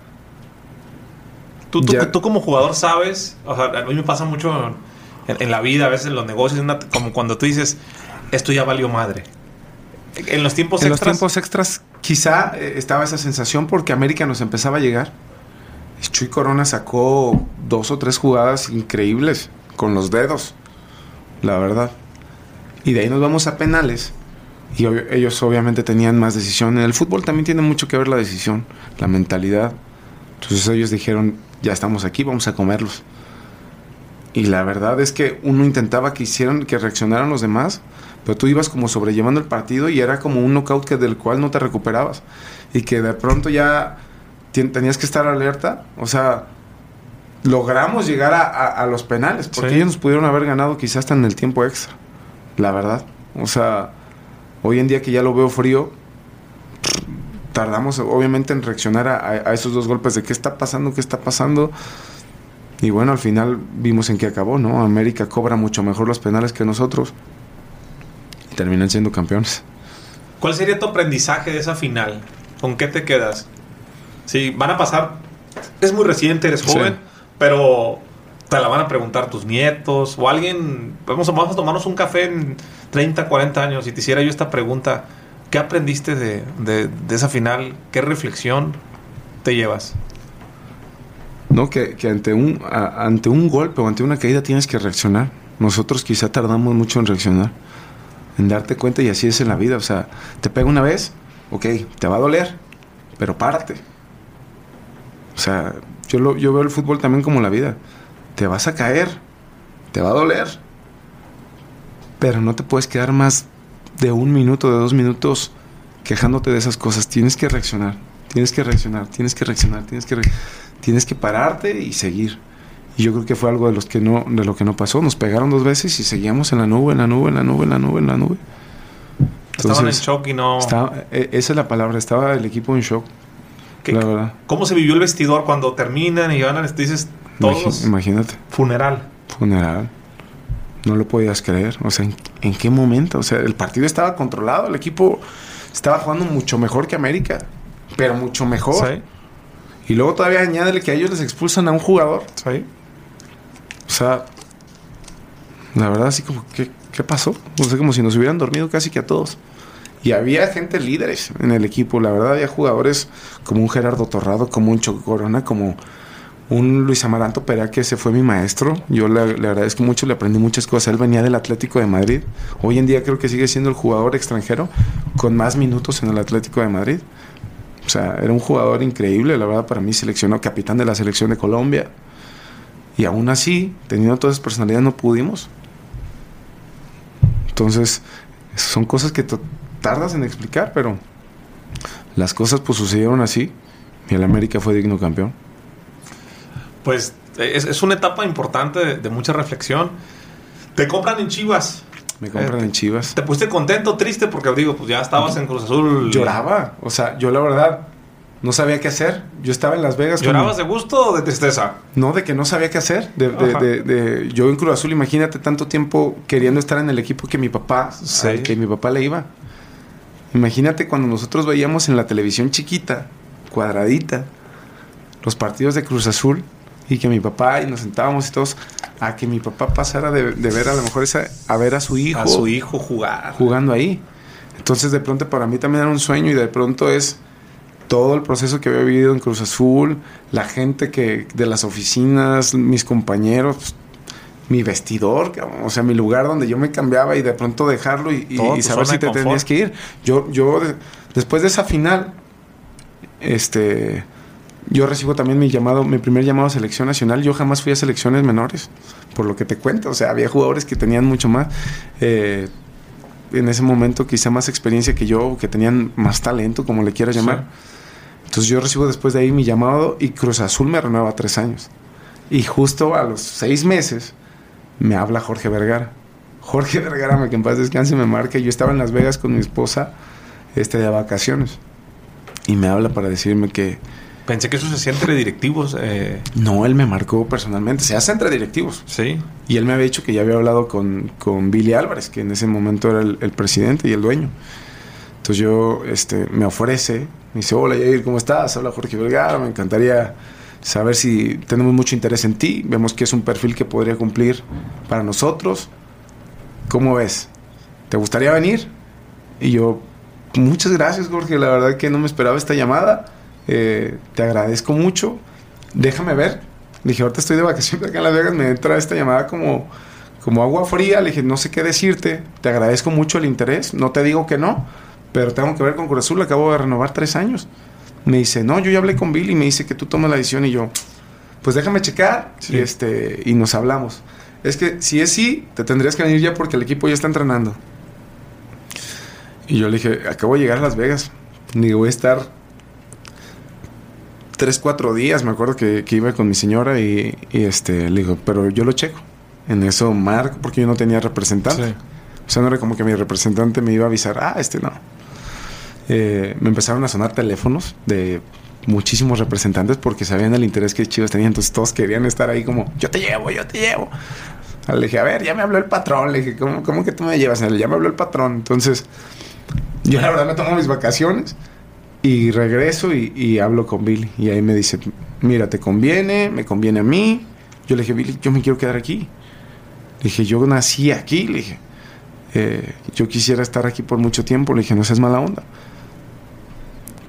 Tú, tú, como jugador sabes, o sea, a mí me pasa mucho en, la vida, a veces en los negocios, como cuando tú dices, esto ya valió madre. En los tiempos extras. En los tiempos extras, quizá eh, estaba esa sensación porque América nos empezaba a llegar. Chuy Corona sacó dos o tres jugadas increíbles con los dedos, la verdad. Y de ahí nos vamos a penales. Y ellos obviamente tenían más decisión. En el fútbol también tiene mucho que ver la decisión, la mentalidad. Entonces ellos dijeron, ya estamos aquí, vamos a comerlos. Y la verdad es que uno intentaba que hicieran, que reaccionaran los demás, pero tú ibas como sobrellevando el partido y era como un knockout que del cual no te recuperabas. Y que de pronto ya tenías que estar alerta. O sea, logramos llegar a, los penales, porque ellos nos pudieron haber ganado quizás hasta en el tiempo extra. La verdad. O sea, hoy en día que ya lo veo frío, tardamos obviamente en reaccionar a, a esos dos golpes de qué está pasando, qué está pasando. Y bueno, al final vimos en qué acabó, ¿no? América cobra mucho mejor los penales que nosotros. Y terminan siendo campeones. ¿Cuál sería tu aprendizaje de esa final? ¿Con qué te quedas? Sí, van a pasar. Es muy reciente, eres joven, pero te la van a preguntar tus nietos o alguien. Vamos, vamos a tomarnos un café en 30, 40 años y te hiciera yo esta pregunta. ¿Qué aprendiste de, de, esa final? ¿Qué reflexión te llevas? ¿no? Que, ante, un, ante un golpe o ante una caída tienes que reaccionar. Nosotros quizá tardamos mucho en reaccionar, en darte cuenta y así es en la vida. O sea, te pega una vez, ok, te va a doler, pero párate. O sea, yo, lo, yo veo el fútbol también como la vida. Te vas a caer, te va a doler, pero no te puedes quedar más de un minuto, de dos minutos quejándote de esas cosas. Tienes que reaccionar, tienes que reaccionar, tienes que reaccionar, tienes que reaccionar tienes que pararte y seguir. Y yo creo que fue algo de los que no, de lo que no pasó. Nos pegaron dos veces y seguíamos en la nube, en la nube, en la nube, en la nube, en la nube. Estaban en shock y no. E, esa es la palabra, estaba el equipo en shock. la verdad. ¿Cómo se vivió el vestidor cuando terminan y ganan? Dices todos. Imagínate. Funeral. Funeral. No lo podías creer. O sea, ¿en, ¿en, qué momento? O sea, el partido estaba controlado, el equipo estaba jugando mucho mejor que América, pero mucho mejor. ¿Sí? Y luego todavía añádele que a ellos les expulsan a un jugador. ¿sí? O sea, la verdad, así como, ¿qué, ¿qué pasó? O sea, como si nos hubieran dormido casi que a todos. Y había gente líderes en el equipo. La verdad, había jugadores como un Gerardo Torrado, como un Choco Corona, como un Luis Amaranto Perea, que ese fue mi maestro. Yo le, le, agradezco mucho, le aprendí muchas cosas. Él venía del Atlético de Madrid. Hoy en día creo que sigue siendo el jugador extranjero con más minutos en el Atlético de Madrid. O sea, era un jugador increíble, la verdad, para mí seleccionó capitán de la selección de Colombia. Y aún así, teniendo todas esas personalidades, no pudimos. Entonces, son cosas que tardas en explicar, pero las cosas pues sucedieron así y el América fue digno campeón. Pues es, una etapa importante de, de, mucha reflexión. Te compran en Chivas. Me compran en Chivas. ¿Te pusiste contento, triste? Porque digo, pues ya estabas en Cruz Azul. Lloraba. O sea, yo la verdad no sabía qué hacer. Yo estaba en Las Vegas. ¿Llorabas de gusto o de tristeza? No, de que no sabía qué hacer. De, de, yo en Cruz Azul, imagínate tanto tiempo queriendo estar en el equipo que mi papá, que mi papá le iba. Imagínate cuando nosotros veíamos en la televisión chiquita, cuadradita, los partidos de Cruz Azul y que mi papá y nos sentábamos y todos a que mi papá pasara de, ver a lo mejor esa, a ver a su hijo. A su hijo jugar. Jugando ahí. Entonces de pronto para mí también era un sueño y de pronto es todo el proceso que había vivido en Cruz Azul, la gente que de las oficinas, mis compañeros, mi vestidor, o sea, mi lugar donde yo me cambiaba y de pronto dejarlo y, y saber si te tenías que ir. Yo, yo después de esa final, este yo recibo también mi llamado, mi primer llamado a selección nacional. Yo jamás fui a selecciones menores, por lo que te cuento. O sea, había jugadores que tenían mucho más, eh, en ese momento quizá más experiencia que yo, que tenían más talento, como le quieras llamar. Entonces yo recibo después de ahí mi llamado y Cruz Azul me renueva tres años. Y justo a los seis meses me habla Jorge Vergara. Jorge *laughs* Vergara, que en paz descanse, me marca. Yo estaba en Las Vegas con mi esposa este, de vacaciones. Y me habla para decirme que... Pensé que eso se hacía entre directivos. Eh. No, él me marcó personalmente. Se hace entre directivos. Sí. Y él me había dicho que ya había hablado con, con Billy Álvarez, que en ese momento era el, presidente y el dueño. Entonces yo, este, me ofrece, me dice, hola Jair, ¿cómo estás? Habla Jorge Vergara, me encantaría saber si tenemos mucho interés en ti, vemos que es un perfil que podría cumplir para nosotros. ¿Cómo ves? ¿Te gustaría venir? Y yo, muchas gracias Jorge, la verdad que no me esperaba esta llamada, eh, te agradezco mucho, déjame ver. Le dije, ahorita estoy de vacaciones acá en Las Vegas, me entra esta llamada como, como agua fría, le dije, no sé qué decirte, te agradezco mucho el interés, no te digo que no, pero tengo que ver con Cruz Azul, acabo de renovar tres años. Me dice, no, yo ya hablé con Bill y me dice que tú tomas la decisión y yo, pues déjame checar y, este, y nos hablamos. Es que si es sí, te tendrías que venir ya porque el equipo ya está entrenando. Y yo le dije, acabo de llegar a Las Vegas. Digo, voy a estar tres, cuatro días. Me acuerdo que, iba con mi señora y, este, le digo, pero yo lo checo. En eso marco porque yo no tenía representante. O sea, no era como que mi representante me iba a avisar, ah, este no. Eh, me empezaron a sonar teléfonos de muchísimos representantes porque sabían el interés que Chivas tenía. Entonces todos querían estar ahí como, yo te llevo, yo te llevo. Le dije, a ver, ya me habló el patrón. Le dije, ¿cómo, cómo que tú me llevas? Ya me habló el patrón. Entonces, yo la verdad me tomo mis vacaciones y regreso y, hablo con Billy. Y ahí me dice, mira, te conviene, me conviene a mí. Yo le dije, Billy, yo me quiero quedar aquí. Le dije, yo nací aquí. Le dije, eh, yo quisiera estar aquí por mucho tiempo. Le dije, no seas mala onda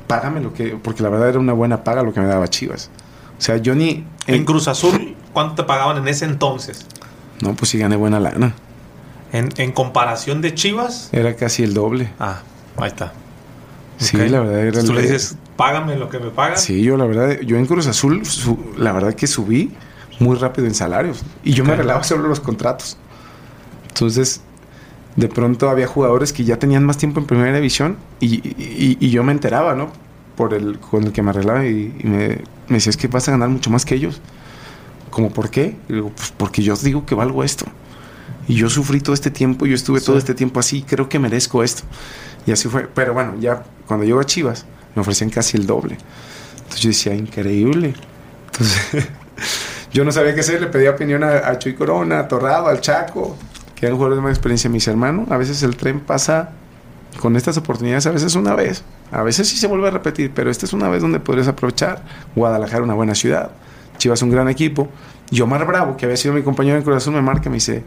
págame lo que, porque la verdad era una buena paga lo que me daba Chivas. O sea, yo ni... En, Cruz Azul, ¿cuánto te pagaban en ese entonces? No, pues sí gané buena lana. En, comparación de Chivas. Era casi el doble. Ah, ahí está. Sí, la verdad era Tú le dices, págame lo que me pagas. Sí, yo la verdad, yo en Cruz Azul, la verdad que subí muy rápido en salarios. Y yo me arreglaba sobre los contratos. Entonces, de pronto había jugadores que ya tenían más tiempo en primera división y, yo me enteraba, ¿no? Por el, con el que me arreglaba y, me, me, decía, es que vas a ganar mucho más que ellos. Como, ¿por qué? Y digo, pues porque yo os digo que valgo esto. Y yo sufrí todo este tiempo, yo estuve todo este tiempo así, creo que merezco esto. Y así fue. Pero bueno, ya cuando llego a Chivas, me ofrecían casi el doble. Entonces yo decía, increíble. Entonces, *laughs* yo no sabía qué hacer, le pedí opinión a, a Chuy Corona, a Torrado, al Chaco, que eran jugadores de más experiencia. mis hermanos, a veces el tren pasa con estas oportunidades, a veces una vez, a veces sí se vuelve a repetir, pero esta es una vez donde podrías aprovechar. Guadalajara, una buena ciudad. Chivas, un gran equipo. Y Omar Bravo, que había sido mi compañero en Corazón, me marca, me dice,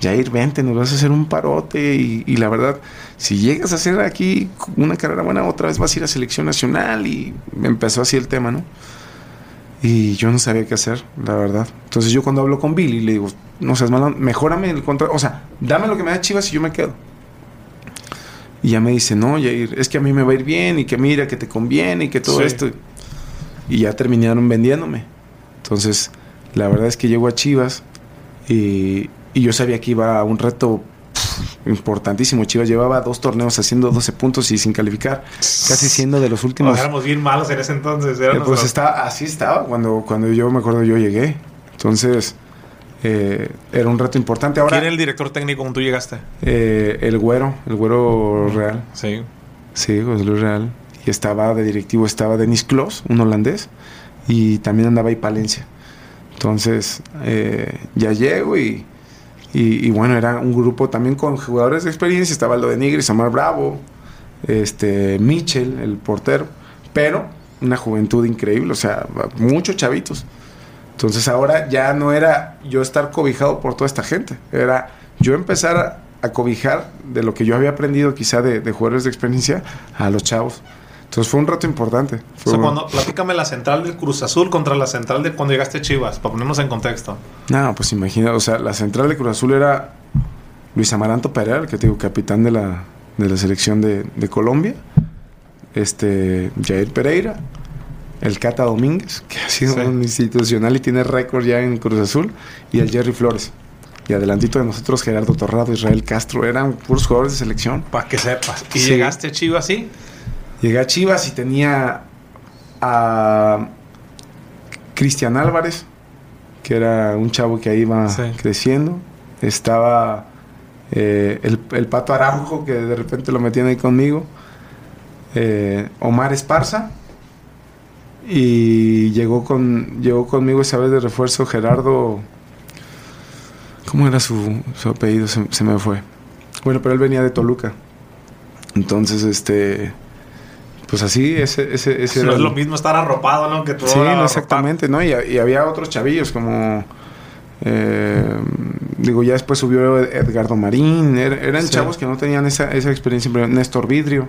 Jair, vente, nos vas a hacer un parote. Y, y, la verdad, si llegas a hacer aquí una carrera buena, otra vez vas a ir a selección nacional. Y empezó así el tema, ¿no? Y yo no sabía qué hacer, la verdad. Entonces yo cuando hablo con Billy le digo, no seas malo, mejórame el contrato. O sea, dame lo que me da Chivas y yo me quedo. Y ya me dice, no, Jair, es que a mí me va a ir bien y que mira, que te conviene y que todo esto. Y ya terminaron vendiéndome. Entonces, la verdad es que llego a Chivas y, y yo sabía que iba a un reto importantísimo. Chivas llevaba dos torneos haciendo 12 puntos y sin calificar, casi siendo de los últimos. éramos bien malos en ese entonces. Eh, pues estaba, así estaba cuando, cuando yo me acuerdo yo llegué. Entonces, eh, era un reto importante. Ahora, ¿Quién era el director técnico cuando tú llegaste? Eh, el Güero, el Güero Real. Sí. Sí, José Luis Real. Y estaba de directivo, estaba Denis Klos, un holandés, y también andaba ahí Palencia. Entonces, ya llego y y, bueno, era un grupo también con jugadores de experiencia. Estaba lo de Nigris, Amar Bravo, este, Mitchell, el portero. Pero una juventud increíble, o sea, muchos chavitos. Entonces ahora ya no era yo estar cobijado por toda esta gente. Era yo empezar a, cobijar de lo que yo había aprendido quizá de, de jugadores de experiencia a los chavos. Entonces fue un reto importante. o sea, cuando, platícame la central del Cruz Azul contra la central de cuando llegaste a Chivas, para ponernos en contexto. No, pues imagina, o sea, la central de Cruz Azul era Luis Amaranto Pereira, que te digo, capitán de la, de la selección de, Colombia, este Jair Pereira, el Cata Domínguez, que ha sido un institucional y tiene récord ya en Cruz Azul, y el Jerry Flores. Y adelantito de nosotros, Gerardo Torrado, Israel Castro, eran puros jugadores de selección. Para que sepas. ¿Y llegaste a Chivas así? Llegué a Chivas y tenía a Cristian Álvarez, que era un chavo que ahí iba creciendo. Estaba eh, el, Pato Araujo, que de repente lo metían ahí conmigo. eh, Omar Esparza. Y llegó, con, llegó conmigo esa vez de refuerzo Gerardo. ¿Cómo era su, su apellido? Se, se me fue. Bueno, pero él venía de Toluca. Entonces, este. Pues así, ese, ese, ese no es lo mismo estar arropado, ¿no? Que tú Sí, no, arropado. exactamente, ¿no? Y, y había otros chavillos como... eh, digo, ya después subió Edgardo Marín, er- eran Sí. chavos que no tenían esa, esa experiencia, Néstor Vidrio,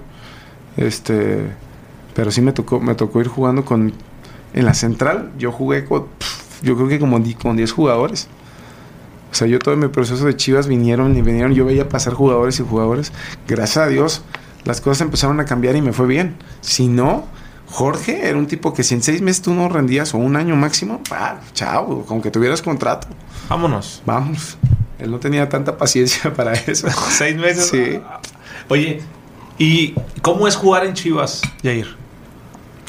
este, pero sí me tocó, me tocó ir jugando con, en la central, yo jugué con, yo creo que como di- con 10 jugadores. O sea, yo todo mi proceso de Chivas vinieron y vinieron, yo veía pasar jugadores y jugadores. Gracias a Dios, las cosas empezaron a cambiar y me fue bien. Si no, Jorge era un tipo que si en seis meses tú no rendías o un año máximo, ah, chao, con que tuvieras contrato, Vámonos. vamos. Él no tenía tanta paciencia *laughs* para eso. *laughs* Seis meses. Sí. Oye, ¿y cómo es jugar en Chivas, Jair?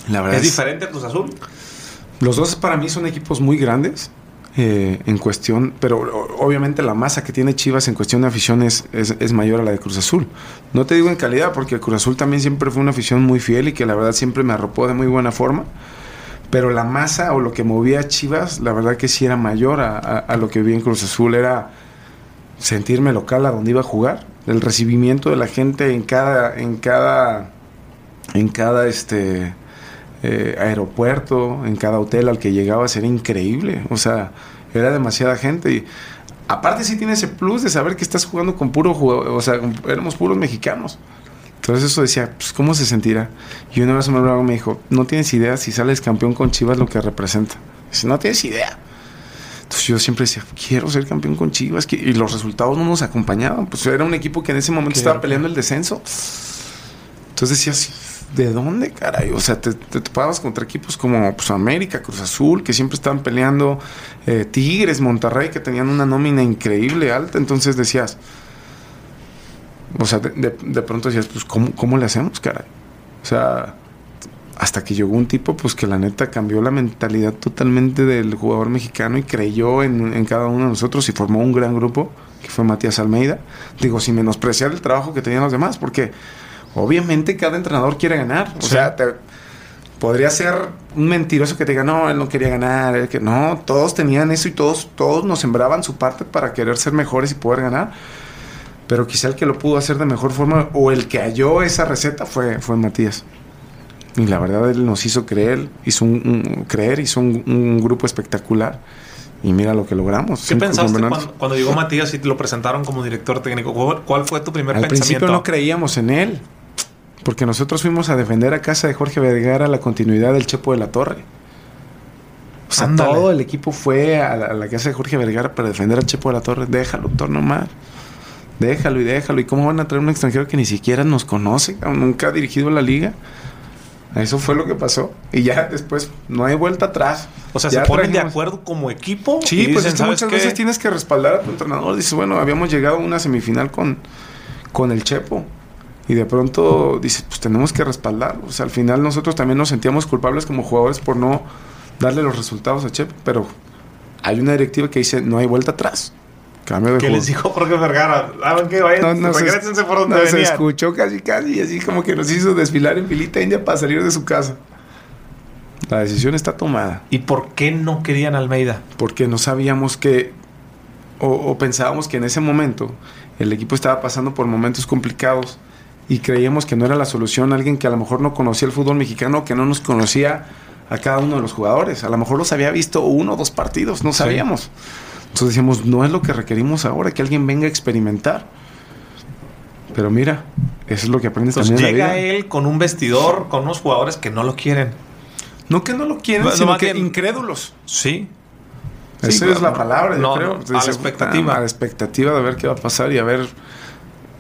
La verdad ¿Es diferente a Cruz Azul? Los dos para mí son equipos muy grandes eh, en cuestión, pero obviamente la masa que tiene Chivas en cuestión de afición es, es- mayor a la de Cruz Azul. No te digo en calidad, porque Cruz Azul también siempre fue una afición muy fiel y que la verdad siempre me arropó de muy buena forma. Pero la masa o lo que movía a Chivas, la verdad que sí era mayor a, a- a lo que vi en Cruz Azul. Era sentirme local a donde iba a jugar. El recibimiento de la gente en cada, en cada, en cada este eh, aeropuerto, en cada hotel al que llegabas era increíble. O sea, era demasiada gente. Y aparte sí tiene ese plus de saber que estás jugando con puro jugador, o sea, éramos puros mexicanos. Entonces eso decía, pues ¿cómo se sentirá? Y una vez un amigo me dijo, no tienes idea si sales campeón con Chivas lo que representa. Dice, no tienes idea. Entonces yo siempre decía, quiero ser campeón con Chivas. Y los resultados no nos acompañaban. Pues era un equipo que en ese momento estaba peleando el descenso. Entonces decías, ¿de dónde, caray? O sea, te, te topabas contra equipos como pues, América, Cruz Azul, que siempre estaban peleando, eh, Tigres, Monterrey, que tenían una nómina increíble, alta. Entonces decías, o sea, de, de- de pronto decías, pues, ¿cómo, ¿cómo le hacemos, caray? O sea, hasta que llegó un tipo, pues, que la neta cambió la mentalidad totalmente del jugador mexicano y creyó en, en cada uno de nosotros y formó un gran grupo, que fue Matías Almeida. Digo, sin menospreciar el trabajo que tenían los demás, porque obviamente cada entrenador quiere ganar. O Sí. sea, te- podría ser un mentiroso que te diga, no, él no quería ganar, él que no, todos tenían eso y todos, todos nos sembraban su parte para querer ser mejores y poder ganar. Pero quizá el que lo pudo hacer de mejor forma o el que halló esa receta fue, fue Matías. Y la verdad él nos hizo creer, hizo un, un- creer, hizo un, un grupo espectacular. Y mira lo que logramos. ¿Qué pensaste cuando, cuando llegó Matías y te lo presentaron como director técnico? ¿Cuál, fue tu primer Al pensamiento? principio no creíamos en él. Porque nosotros fuimos a defender a casa de Jorge Vergara la continuidad del Chepo de la Torre. O sea, Ándale. todo el equipo fue a la, a la casa de Jorge Vergara para defender al Chepo de la Torre. Déjalo, doctor, nomás. Déjalo y déjalo. ¿Y cómo van a traer un extranjero que ni siquiera nos conoce? Nunca ha dirigido la liga. Eso fue lo que pasó. Y ya después no hay vuelta atrás. O sea, Ya se ponen de acuerdo como equipo. Sí, pues dicen, es que ¿sabes muchas qué? veces tienes que respaldar a tu entrenador. Dices, bueno, habíamos llegado a una semifinal con, con el Chepo. Y de pronto dices, pues tenemos que respaldarlo. O sea, al final nosotros también nos sentíamos culpables como jugadores por no darle los resultados a Chepo. Pero hay una directiva que dice, no hay vuelta atrás. Cambio de ¿Qué juego. les dijo Jorge Vergara? ¿Saben qué? Vayan, No, no por donde no, se escuchó casi casi y así como que nos hizo desfilar en filita india para salir de su casa. La decisión está tomada. ¿Y por qué no querían Almeida? porque no sabíamos que, o, o pensábamos que en ese momento el equipo estaba pasando por momentos complicados y creíamos que no era la solución alguien que a lo mejor no conocía el fútbol mexicano, que no nos conocía a cada uno de los jugadores. A lo mejor los había visto uno o dos partidos, no Sí. sabíamos. Entonces decíamos, no es lo que requerimos ahora, que alguien venga a experimentar. Pero mira, eso es lo que aprendes Entonces también en la llega vida. él con un vestidor, con unos jugadores que no lo quieren. No que no lo quieren, No, no, sino más que bien- incrédulos. Sí. Esa Sí, es la no, palabra, yo no, creo. no, a la expectativa. "Ah, A la expectativa de ver qué va a pasar y a ver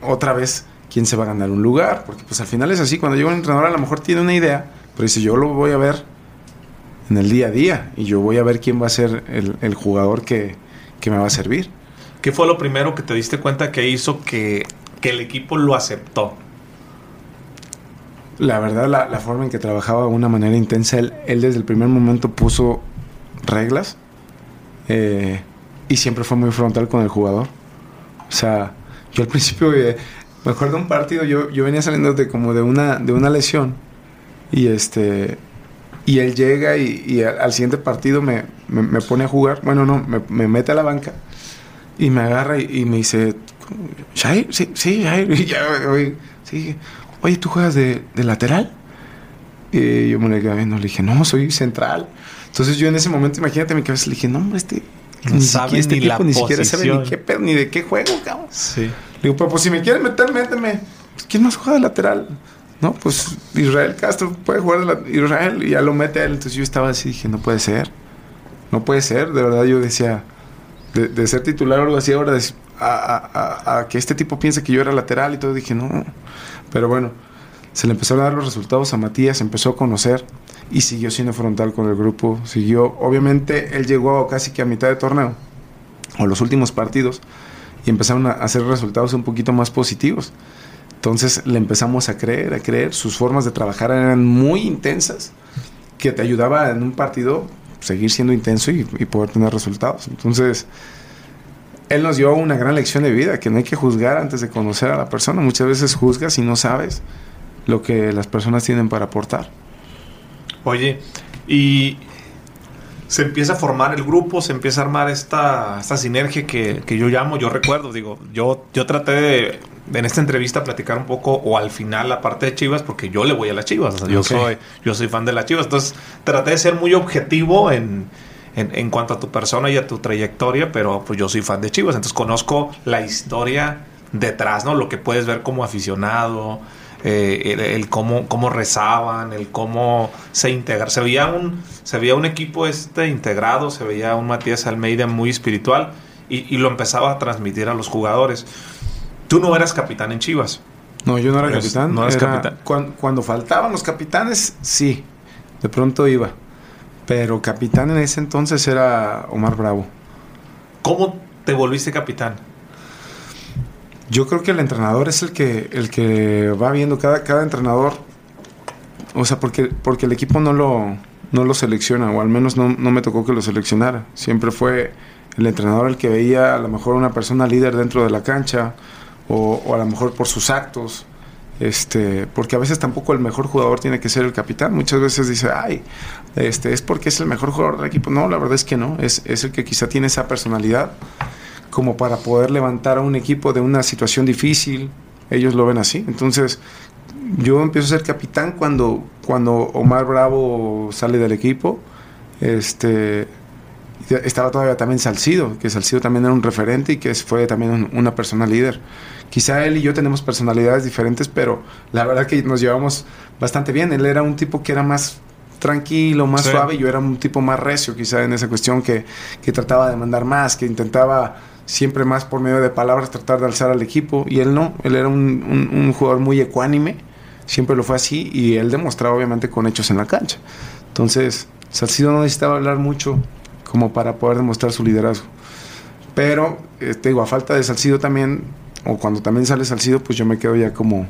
otra vez quién se va a ganar un lugar. Porque pues al final es así, cuando llega un entrenador a lo mejor tiene una idea, pero dice yo lo voy a ver en el día a día y yo voy a ver quién va a ser el, el jugador que, que me va a servir. ¿Qué fue lo primero que te diste cuenta que hizo que, que el equipo lo aceptó? La verdad, la, la forma en que trabajaba de una manera intensa, él, él desde el primer momento puso reglas eh, y siempre fue muy frontal con el jugador. O sea, yo al principio, eh, Me acuerdo un partido, yo, yo venía saliendo de como de una, de una lesión y este y él llega y, al, siguiente partido me, me, pone a jugar, bueno no, me, me, mete a la banca y me agarra y, me dice, Shair, sí, sí, Shair, *laughs* y ya, oye, sí, oye, ¿tú juegas de, de lateral? Y yo me le quedé viendo, le dije, no, soy central. Entonces yo en ese momento, imagínate mi cabeza, le dije, no, hombre, este, no ni sabe este ni tipo ni siquiera sabe ni, qué, ni de qué juego, cabrón. Sí. Digo, pues, pues si me quieres meter, méteme. Pues, ¿Quién más juega de lateral? No, pues Israel Castro puede jugar de Israel y ya lo mete a él. Entonces yo estaba así, dije, no puede ser. No puede ser. De verdad yo decía, de, ser titular o algo así, ahora a, a, que este tipo piense que yo era lateral y todo, dije, no. Pero bueno, se le empezaron a dar los resultados a Matías, empezó a conocer y siguió siendo frontal con el grupo. Siguió, obviamente, él llegó casi que a mitad de torneo, o los últimos partidos, y empezaron a hacer resultados un poquito más positivos. Entonces le empezamos a creer, a creer. Sus formas de trabajar eran muy intensas, que te ayudaba en un partido seguir siendo intenso y, y poder tener resultados. Entonces, él nos dio una gran lección de vida, que no hay que juzgar antes de conocer a la persona. Muchas veces juzgas y no sabes lo que las personas tienen para aportar. Oye, y se empieza a formar el grupo, se empieza a armar esta, esta sinergia que, que yo llamo, yo recuerdo, digo, yo, yo traté de, en esta entrevista platicar un poco o al final la parte de Chivas porque yo le voy a las Chivas, yo soy yo soy fan de las Chivas, entonces traté de ser muy objetivo en, en, en, cuanto a tu persona y a tu trayectoria, pero pues yo soy fan de Chivas, entonces conozco la historia detrás, ¿no? Lo que puedes ver como aficionado, eh, el, cómo, cómo, rezaban, el cómo se integraban. Se veía un, se veía un equipo este integrado, se veía un Matías Almeida muy espiritual y, lo empezaba a transmitir a los jugadores. Tú no eras capitán en Chivas. No, yo no era capitán. No eras capitán. Cuando, faltaban los capitanes, sí, de pronto iba. Pero capitán en ese entonces era Omar Bravo. ¿Cómo te volviste capitán? Yo creo que el entrenador es el que, el que va viendo cada, cada entrenador. O sea, porque, porque el equipo no lo, no lo selecciona, o al menos no, no me tocó que lo seleccionara. Siempre fue el entrenador el que veía a lo mejor una persona líder dentro de la cancha, o, o, a lo mejor por sus actos. Este, porque a veces tampoco el mejor jugador tiene que ser el capitán. Muchas veces dice, ay, este, es porque es el mejor jugador del equipo. No, la verdad es que no. Es, es el que quizá tiene esa personalidad como para poder levantar a un equipo de una situación difícil. Ellos lo ven así. Entonces, yo empiezo a ser capitán cuando, cuando Omar Bravo sale del equipo. Este, estaba todavía también Salcido, que Salcido también era un referente y que fue también una persona líder. Quizá él y yo tenemos personalidades diferentes, pero la verdad que nos llevamos bastante bien. Él era un tipo que era más tranquilo, más suave, y yo era un tipo más recio quizá en esa cuestión que, que trataba de mandar más, que intentaba siempre más por medio de palabras tratar de alzar al equipo y él no, él era un, jugador muy ecuánime, siempre lo fue así y él demostraba obviamente con hechos en la cancha. Entonces, Salcido no necesitaba hablar mucho como para poder demostrar su liderazgo. Pero, eh, te digo, a falta de Salcido también, o cuando también sale Salcido, pues yo me quedo ya como,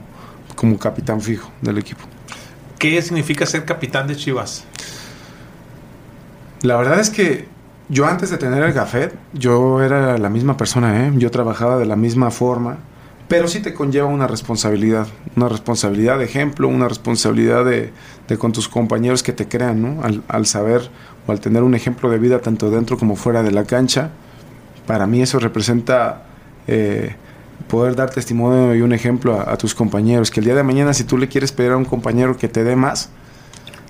como capitán fijo del equipo. ¿Qué significa ser capitán de Chivas? La verdad es que yo antes de tener el gafet, yo era la misma persona, ¿eh? yo trabajaba de la misma forma, pero sí te conlleva una responsabilidad, una responsabilidad de ejemplo, una responsabilidad de, con tus compañeros que te crean, ¿no? Al, saber o al tener un ejemplo de vida tanto dentro como fuera de la cancha, para mí eso representa eh, poder dar testimonio y un ejemplo a tus compañeros, que el día de mañana si tú le quieres pedir a un compañero que te dé más,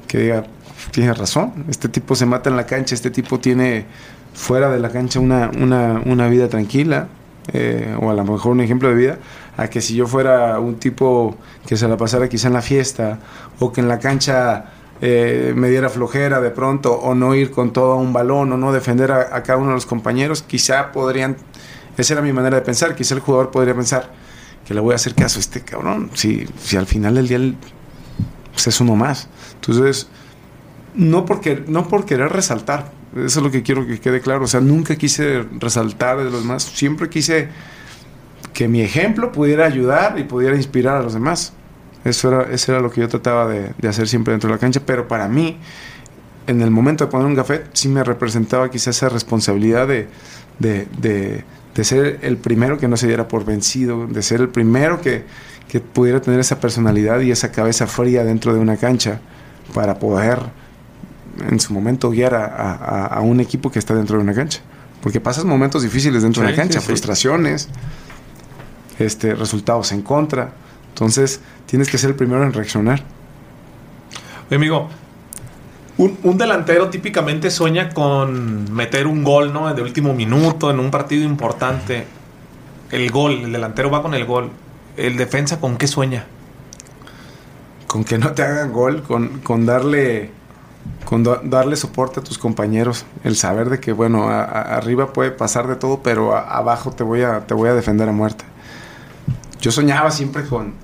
que diga, tienes razón, este tipo se mata en la cancha, este tipo tiene fuera de la cancha una, una, una vida tranquila, eh, o a lo mejor un ejemplo de vida, a que si yo fuera un tipo que se la pasara quizá en la fiesta, o que en la cancha eh, me diera flojera de pronto, o no ir con todo un balón, o no defender a, cada uno de los compañeros, quizá podrían, esa era mi manera de pensar, quizá el jugador podría pensar que le voy a hacer caso a este cabrón, si, si al final del día pues, es uno más. Entonces, no porque no por querer resaltar, eso es lo que quiero que quede claro, o sea, nunca quise resaltar de los demás, siempre quise que mi ejemplo pudiera ayudar y pudiera inspirar a los demás. Eso era, eso era lo que yo trataba de, hacer siempre dentro de la cancha, pero para mí, en el momento de poner un café, sí me representaba quizás esa responsabilidad de, de ser el primero que no se diera por vencido, de ser el primero que, que pudiera tener esa personalidad y esa cabeza fría dentro de una cancha para poder en su momento guiar a, a, un equipo que está dentro de una cancha. Porque pasas momentos difíciles dentro de una cancha, frustraciones, este, resultados en contra. Entonces, tienes que ser el primero en reaccionar. Oye, amigo, un, un, delantero típicamente sueña con meter un gol, ¿no? De último minuto, en un partido importante. El gol, el delantero va con el gol. ¿El defensa con qué sueña? Con que no te hagan gol, con, con darle con darle soporte a tus compañeros, el saber de que bueno, arriba puede pasar de todo, pero abajo te voy a te voy a defender a muerte. Yo soñaba siempre con,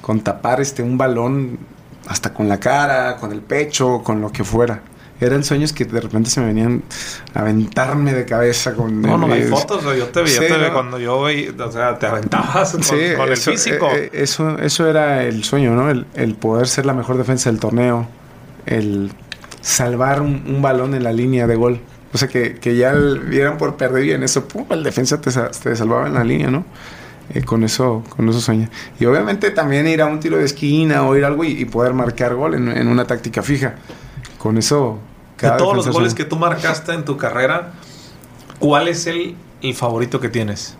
con tapar este un balón hasta con la cara, con el pecho, con lo que fuera. Eran sueños que de repente se me venían a aventarme de cabeza con... No, no hay fotos, yo te vi, yo te vi cuando yo o sea, te aventabas con, el físico. Eh, eh, eso, eso era el sueño, ¿no? El, el, poder ser la mejor defensa del torneo, el salvar un, balón en la línea de gol. O sea, que, que ya vieran por perder y en eso, pum, el defensa te, te salvaba en la línea, ¿no? Eh, con eso con eso sueña. Y obviamente también ir a un tiro de esquina o ir a algo y, poder marcar gol en, una táctica fija. Con eso... de todos los goles que tú marcaste en tu carrera, ¿cuál es el, el favorito que tienes?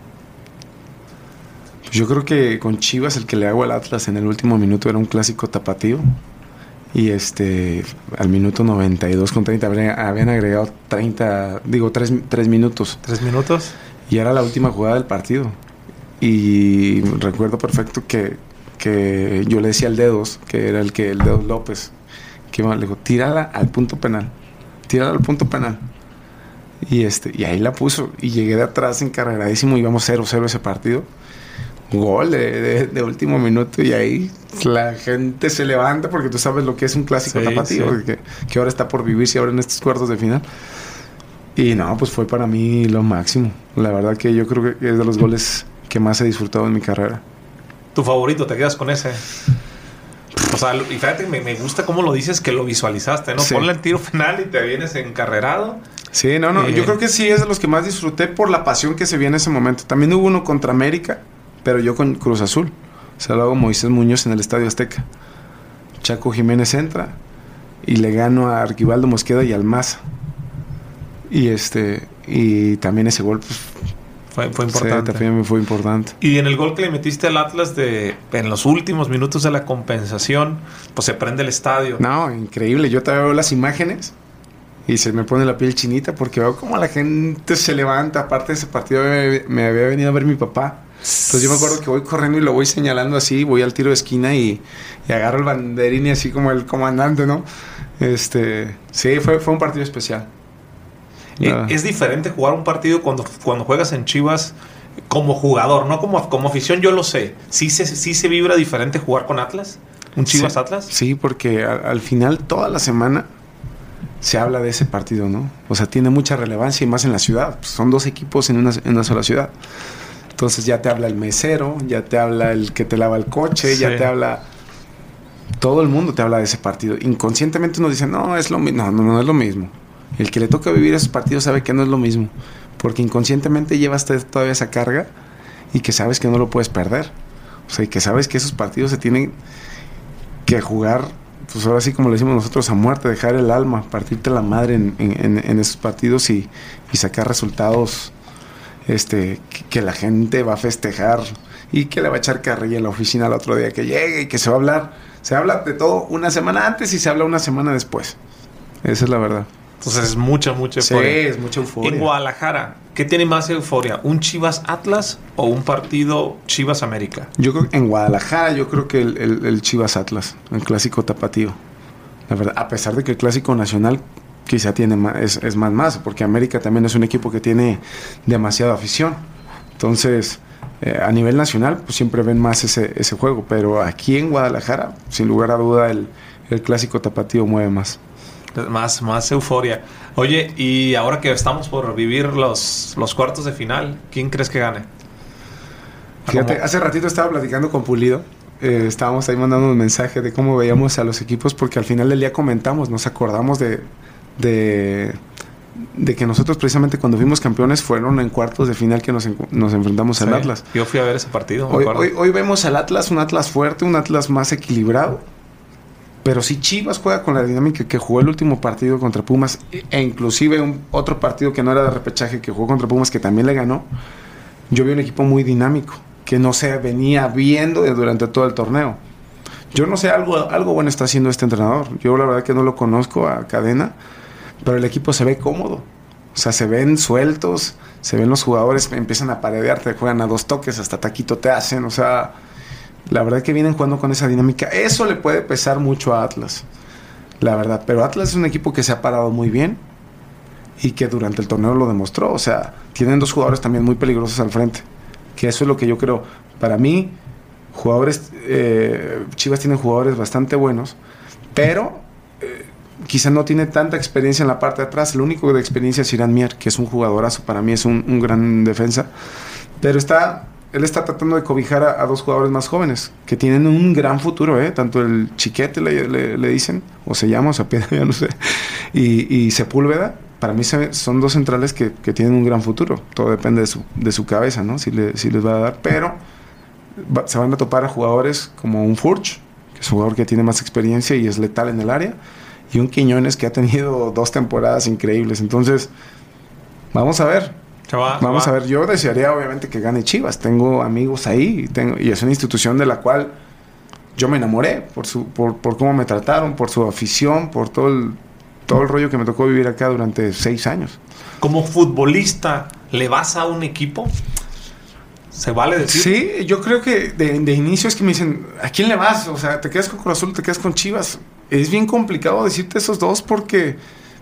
Pues yo creo que con Chivas el que le hago al Atlas en el último minuto era un clásico tapatío. Y este, al minuto 92 con 30 habían agregado 30, digo, 3, 3 minutos. ¿3 minutos? Y era la última jugada del partido. Y recuerdo perfecto que, que yo le decía al Dedos, que era el que el Dedos López, que le dijo, tírala al punto penal, tírala al punto penal. Y, este, y ahí la puso. Y llegué de atrás encarregadísimo, íbamos 0-0 ese partido. Gol de, último minuto y ahí la gente se levanta porque tú sabes lo que es un clásico tapatío, que, que, ahora está por vivirse ahora en estos cuartos de final. Y no, pues fue para mí lo máximo. La verdad que yo creo que es de los goles que más he disfrutado en mi carrera. ¿Tu favorito? ¿Te quedas con ese? O sea, y fíjate, me, me gusta cómo lo dices que lo visualizaste, ¿no? Ponle el tiro final y te vienes encarrerado. Sí, no, no. yo eh. creo que sí es de los que más disfruté por la pasión que se vio en ese momento. También hubo uno contra América, pero yo con Cruz Azul. Se lo hago Moisés Muñoz en el Estadio Azteca. Chaco Jiménez entra y le gano a Arquivaldo Mosqueda y al Maza. Y este y también ese gol pues, fue, importante. también fue importante. Y en el gol que le metiste al Atlas de en los últimos minutos de la compensación, pues se prende el estadio. No, increíble. Yo te veo las imágenes y se me pone la piel chinita porque veo como la gente se levanta. Aparte de ese partido me, había venido a ver mi papá. Entonces yo me acuerdo que voy corriendo y lo voy señalando así, voy al tiro de esquina y, agarro el banderín y así como el comandante, ¿no? Este, sí, fue, fue un partido especial. Eh, es diferente jugar un partido cuando, cuando juegas en Chivas como jugador, no como, como afición, yo lo sé. ¿Sí se, sí se vibra diferente jugar con Atlas? ¿Un Chivas Atlas? Sí, porque al, final toda la semana se habla de ese partido, ¿no? O sea, tiene mucha relevancia y más en la ciudad. Pues son dos equipos en una, en una, sola ciudad. Entonces ya te habla el mesero, ya te habla el que te lava el coche, ya te habla... Todo el mundo te habla de ese partido. Inconscientemente uno dice, no, es lo mismo. No, no, no es lo mismo. El que le toca vivir esos partidos sabe que no es lo mismo, porque inconscientemente llevas todavía esa carga y que sabes que no lo puedes perder. O sea, y que sabes que esos partidos se tienen que jugar, pues ahora sí como le decimos nosotros, a muerte, dejar el alma, partirte la madre en, esos partidos y, sacar resultados este, que, la gente va a festejar y que le va a echar carrilla en la oficina el otro día que llegue y que se va a hablar. Se habla de todo una semana antes y se habla una semana después. Esa es la verdad. Entonces es mucha, mucha euforia. Sí, es mucha euforia. En Guadalajara, ¿qué tiene más euforia? ¿Un Chivas Atlas o un partido Chivas América? Yo creo en Guadalajara, yo creo que el, Chivas Atlas, el clásico tapatío. La verdad, a pesar de que el clásico nacional quizá tiene más, es, más más, porque América también es un equipo que tiene demasiada afición. Entonces, eh, a nivel nacional, pues siempre ven más ese, ese juego, pero aquí en Guadalajara, sin lugar a duda, el, el clásico tapatío mueve más. Más, más euforia. Oye, y ahora que estamos por vivir los, los cuartos de final, ¿quién crees que gane? Fíjate, hace ratito estaba platicando con Pulido. Eh, estábamos ahí mandando un mensaje de cómo veíamos a los equipos, porque al final del día comentamos, nos acordamos de, de, de que nosotros precisamente cuando fuimos campeones fueron en cuartos de final que nos, nos enfrentamos al Atlas. Yo fui a ver ese partido. Hoy, hoy, hoy, vemos al Atlas, un Atlas fuerte, un Atlas más equilibrado. Pero si Chivas juega con la dinámica que jugó el último partido contra Pumas, e inclusive un otro partido que no era de repechaje que jugó contra Pumas, que también le ganó, yo vi un equipo muy dinámico, que no se venía viendo durante todo el torneo. Yo no sé, algo, algo bueno está haciendo este entrenador. Yo la verdad que no lo conozco a cadena, pero el equipo se ve cómodo. O sea, se ven sueltos, se ven los jugadores, empiezan a paredear, te juegan a dos toques, hasta taquito te hacen. O sea, la verdad que vienen jugando con esa dinámica. Eso le puede pesar mucho a Atlas. La verdad. Pero Atlas es un equipo que se ha parado muy bien y que durante el torneo lo demostró. O sea, tienen dos jugadores también muy peligrosos al frente. Que eso es lo que yo creo. Para mí, jugadores. Eh, Chivas tiene jugadores bastante buenos. Pero eh, quizá no tiene tanta experiencia en la parte de atrás. El único de experiencia es Irán Mier, que es un jugadorazo. Para mí es un, un gran defensa. Pero está él está tratando de cobijar a, dos jugadores más jóvenes que tienen un gran futuro, ¿eh? Tanto el Chiquete le, le, dicen, o se llama, o se pierde, *laughs* ya no sé, y, y Sepúlveda. Para mí son dos centrales que, que, tienen un gran futuro. Todo depende de su, de su cabeza, ¿no? Si, le, si les va a dar. Pero se van a topar a jugadores como un Furch, que es un jugador que tiene más experiencia y es letal en el área, y un Quiñones que ha tenido dos temporadas increíbles. Entonces, vamos a ver Vamos a ver, yo desearía obviamente que gane Chivas. Tengo amigos ahí tengo, y es una institución de la cual yo me enamoré por, su, por, por cómo me trataron, por su afición, por todo el, todo el rollo que me tocó vivir acá durante seis años. Como futbolista, ¿le vas a un equipo? ¿Se vale decir? Sí, yo creo que de, de, inicio es que me dicen, ¿a quién le vas? O sea, ¿te quedas con Cruz Azul, te quedas con Chivas? Es bien complicado decirte esos dos porque,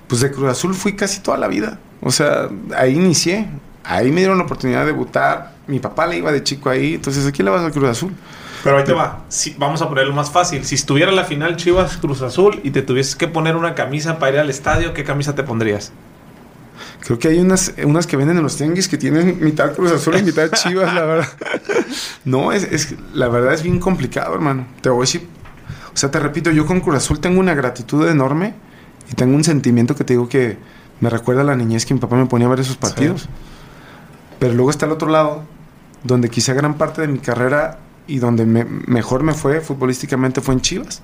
pues de Cruz Azul fui casi toda la vida. O sea, ahí inicié. Ahí me dieron la oportunidad de debutar. Mi papá le iba de chico ahí. Entonces, ¿a quién le vas a Cruz Azul? Pero ahí te va. Si, vamos a ponerlo más fácil. Si estuviera la final Chivas Cruz Azul y te tuvieses que poner una camisa para ir al estadio, ¿qué camisa te pondrías? Creo que hay unas, unas que venden en los tianguis que tienen mitad Cruz Azul y mitad Chivas, la verdad. *laughs* No, es, es, la verdad es bien complicado, hermano. Te voy a decir. O sea, te repito, yo con Cruz Azul tengo una gratitud enorme y tengo un sentimiento que te digo que me recuerda a la niñez que mi papá me ponía a ver esos partidos. Pero luego está el otro lado, donde quizá gran parte de mi carrera y donde mejor me fue futbolísticamente fue en Chivas.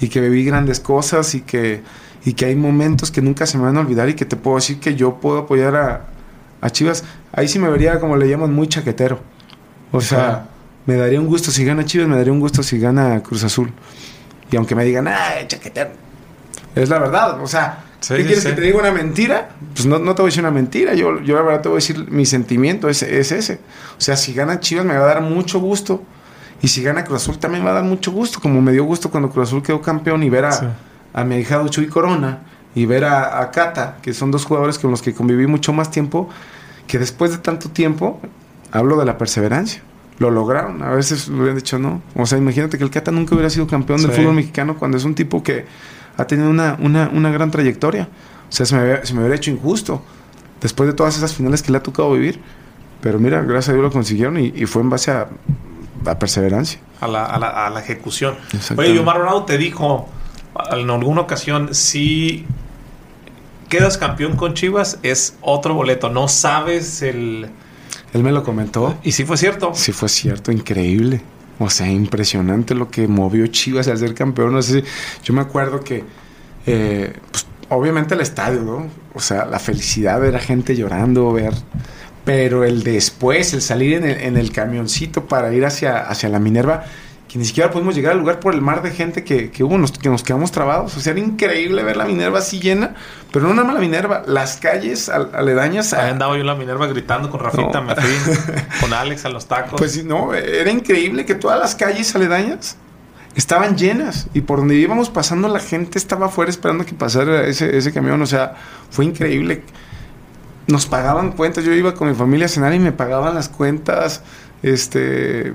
Y que viví grandes cosas y que, y que hay momentos que nunca se me van a olvidar y que te puedo decir que yo puedo apoyar a, a Chivas. Ahí sí me vería, como le llaman, muy chaquetero. O sea, me daría un gusto si gana Chivas, me daría un gusto si gana Cruz Azul. Y aunque me digan, ah, chaquetero, es la verdad. O sea, ¿Qué quieres que te diga una mentira? Pues no, no, te voy a decir una mentira. Yo, yo la verdad te voy a decir mi sentimiento es, es, ese. O sea, si gana Chivas me va a dar mucho gusto. Y si gana Cruz Azul también me va a dar mucho gusto. Como me dio gusto cuando Cruz Azul quedó campeón y ver a, a mi hija Chuy Corona y ver a, a, Cata, que son dos jugadores con los que conviví mucho más tiempo, que después de tanto tiempo, hablo de la perseverancia. Lo lograron. A veces me hubieran dicho no. O sea, imagínate que el Cata nunca hubiera sido campeón del fútbol mexicano cuando es un tipo que ha tenido una, una, una gran trayectoria. O sea, se me, se me hubiera hecho injusto después de todas esas finales que le ha tocado vivir. Pero mira, gracias a Dios lo consiguieron y, y fue en base a, a perseverancia. A la, a la, a la ejecución. Oye, Omar Ronaldo te dijo en alguna ocasión, si quedas campeón con Chivas, es otro boleto. No sabes el... Él me lo comentó. ¿Y si fue cierto? Sí fue cierto, increíble. O sea, impresionante lo que movió Chivas al ser campeón. No sé, yo me acuerdo que, eh, pues, obviamente el estadio, ¿no? O sea, la felicidad de ver a gente llorando, ver. Pero el después, el salir en el, en el camioncito para ir hacia, hacia la Minerva, que ni siquiera pudimos llegar al lugar por el mar de gente que, que hubo, nos, que nos quedamos trabados. O sea, era increíble ver la Minerva así llena, pero no nada más la Minerva, las calles aledañas. Ahí andaba yo en la Minerva gritando con Rafita, me fui *laughs* con Alex a los tacos. Pues no, era increíble que todas las calles aledañas estaban llenas y por donde íbamos pasando la gente estaba afuera esperando que pasara ese, ese camión. O sea, fue increíble. Nos pagaban cuentas, yo iba con mi familia a cenar y me pagaban las cuentas. Este,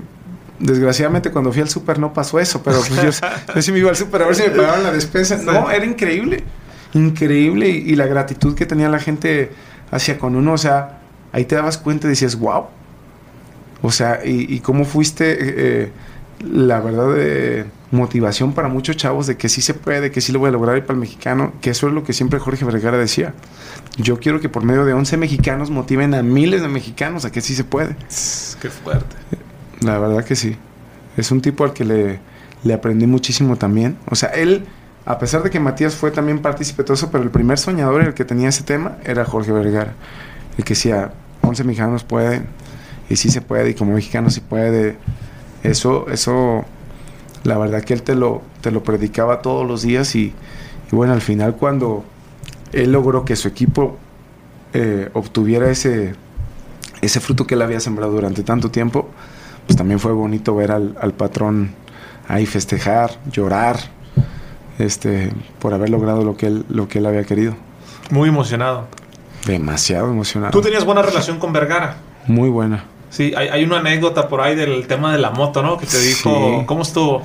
Desgraciadamente cuando fui al súper no pasó eso, pero pues yo, *laughs* yo, sí me iba al súper a ver si me pagaban la despensa. No, era increíble, increíble y, y, la gratitud que tenía la gente hacia con uno, o sea, ahí te dabas cuenta y decías, wow. O sea, y, y cómo fuiste, eh, la verdad, de motivación para muchos chavos de que sí se puede, que sí lo voy a lograr y para el mexicano, que eso es lo que siempre Jorge Vergara decía. Yo quiero que por medio de 11 mexicanos motiven a miles de mexicanos a que sí se puede. Qué fuerte. La verdad que sí. Es un tipo al que le, le aprendí muchísimo también. O sea, él, a pesar de que Matías fue también partícipe de eso, pero el primer soñador el que tenía ese tema era Jorge Vergara. El que decía, 11 mexicanos pueden, y sí se puede, y como mexicano sí puede. Eso, eso la verdad que él te lo, te lo predicaba todos los días y, bueno, al final cuando él logró que su equipo eh, obtuviera ese, ese fruto que él había sembrado durante tanto tiempo, pues también fue bonito ver al, patrón ahí festejar, llorar, este, por haber logrado lo que él, lo que él había querido. Muy emocionado. Demasiado emocionado. ¿Tú tenías buena relación con Vergara? Muy buena. Sí, hay, una anécdota por ahí del tema de la moto, ¿no? Que te dijo, ¿cómo estuvo?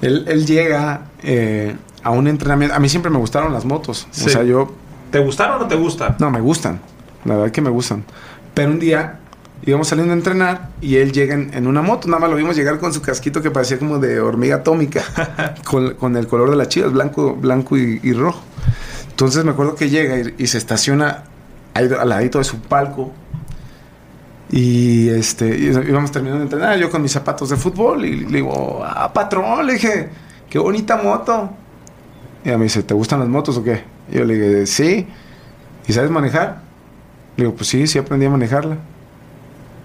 Él, llega eh, a un entrenamiento. A mí siempre me gustaron las motos. O sea, yo. ¿Te gustaron o no te gustan? No, me gustan. La verdad que me gustan. Pero un día íbamos saliendo a entrenar y él llega en, una moto. Nada más lo vimos llegar con su casquito que parecía como de hormiga atómica. *laughs* con, el color de las chivas, blanco, blanco y, rojo. Entonces me acuerdo que llega y, y se estaciona al ladito de su palco y este, íbamos terminando de entrenar, yo con mis zapatos de fútbol, y le digo, ah, patrón, le dije, qué bonita moto. Y ella me dice, ¿te gustan las motos o qué? Y yo le dije, sí. ¿Y sabes manejar? Le digo, pues sí, sí aprendí a manejarla.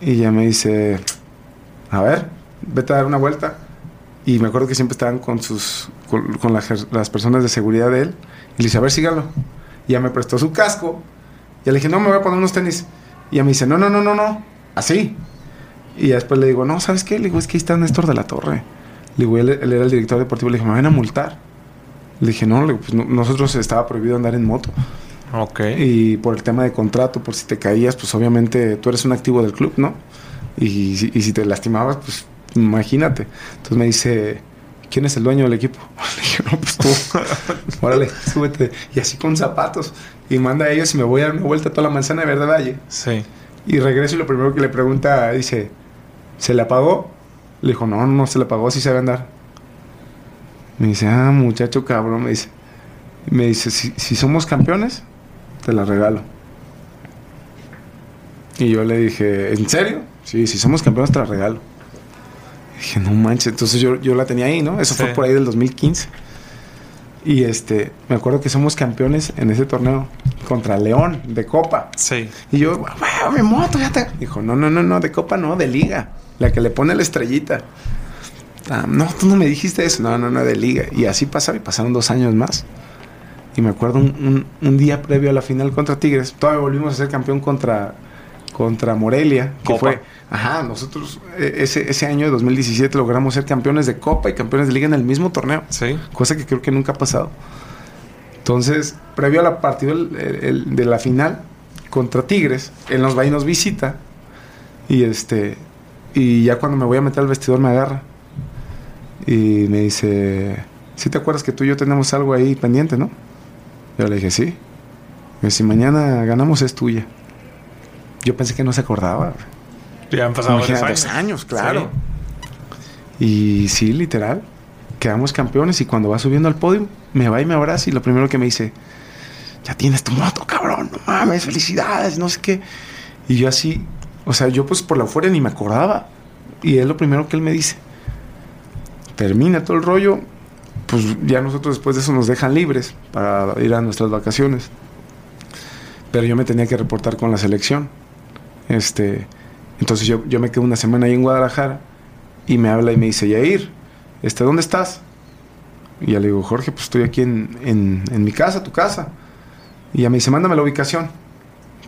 Y ella me dice, a ver, vete a dar una vuelta. Y me acuerdo que siempre estaban con sus, con, las, personas de seguridad de él. Y le dice, a ver, sígalo. Y ya me prestó su casco. Y le dije, no, me voy a poner unos tenis. Y ella me dice, no, no, no, no, no así. Y después le digo, no, ¿sabes qué? Le digo, es que ahí está Néstor de la Torre. Le digo, él, era el director deportivo. Le dije, me van a multar. Le dije, no, pues nosotros estaba prohibido andar en moto. Ok. Y por el tema de contrato, por si te caías, pues obviamente tú eres un activo del club, ¿no? Y, y si te lastimabas, pues imagínate. Entonces me dice, ¿quién es el dueño del equipo? *laughs* Le dije, no, pues tú. *laughs* Órale, súbete. Y así con zapatos. Y manda a ellos y me voy a dar una vuelta a toda la manzana de Verde Valle. Sí. Y regreso y lo primero que le pregunta, dice, ¿se le apagó? Le dijo, no, no se le apagó, sí sabe andar. Me dice, ah, muchacho cabrón, me dice. Me dice, si, somos campeones, te la regalo. Y yo le dije, ¿en serio? Sí, si somos campeones, te la regalo. dije, no manches. Entonces yo, yo la tenía ahí, ¿no? Eso fue por ahí del 2015. Y este, me acuerdo que somos campeones en ese torneo contra León de Copa. Sí. Y yo, wow, mi moto ya te. Dijo, no, no, no, no, de Copa no, de Liga. La que le pone la estrellita. Ah, no, tú no me dijiste eso. No, no, no, de Liga. Y así pasaba y pasaron dos años más. Y me acuerdo un, un día previo a la final contra Tigres, todavía volvimos a ser campeón contra contra Morelia, que fue, ajá, nosotros eh, ese, ese año de 2017 logramos ser campeones de Copa y campeones de Liga en el mismo torneo. Sí. Cosa que creo que nunca ha pasado. Entonces, previo a la partida de la final contra Tigres, él nos va y nos visita. Y este y ya cuando me voy a meter al vestidor me agarra. Y me dice, ¿sí te acuerdas que tú y yo tenemos algo ahí pendiente, no? Yo le dije, sí. Si mañana ganamos es tuya. Yo pensé que no se acordaba. Ya han pasado dos años. años, claro. Y sí, literal. Quedamos campeones y cuando va subiendo al podio, me va y me abraza y lo primero que me dice, ya tienes tu moto, cabrón, no mames, felicidades, no sé qué. Y yo así, o sea, yo pues por la fuera ni me acordaba. Y es lo primero que él me dice. Termina todo el rollo, pues ya nosotros después de eso nos dejan libres para ir a nuestras vacaciones. Pero yo me tenía que reportar con la selección. Este, entonces yo, yo me quedo una semana ahí en Guadalajara y me habla y me dice, Yair, este, ¿dónde estás? Y ya le digo, Jorge, pues estoy aquí en, en, mi casa, tu casa. Y ya me dice, mándame la ubicación.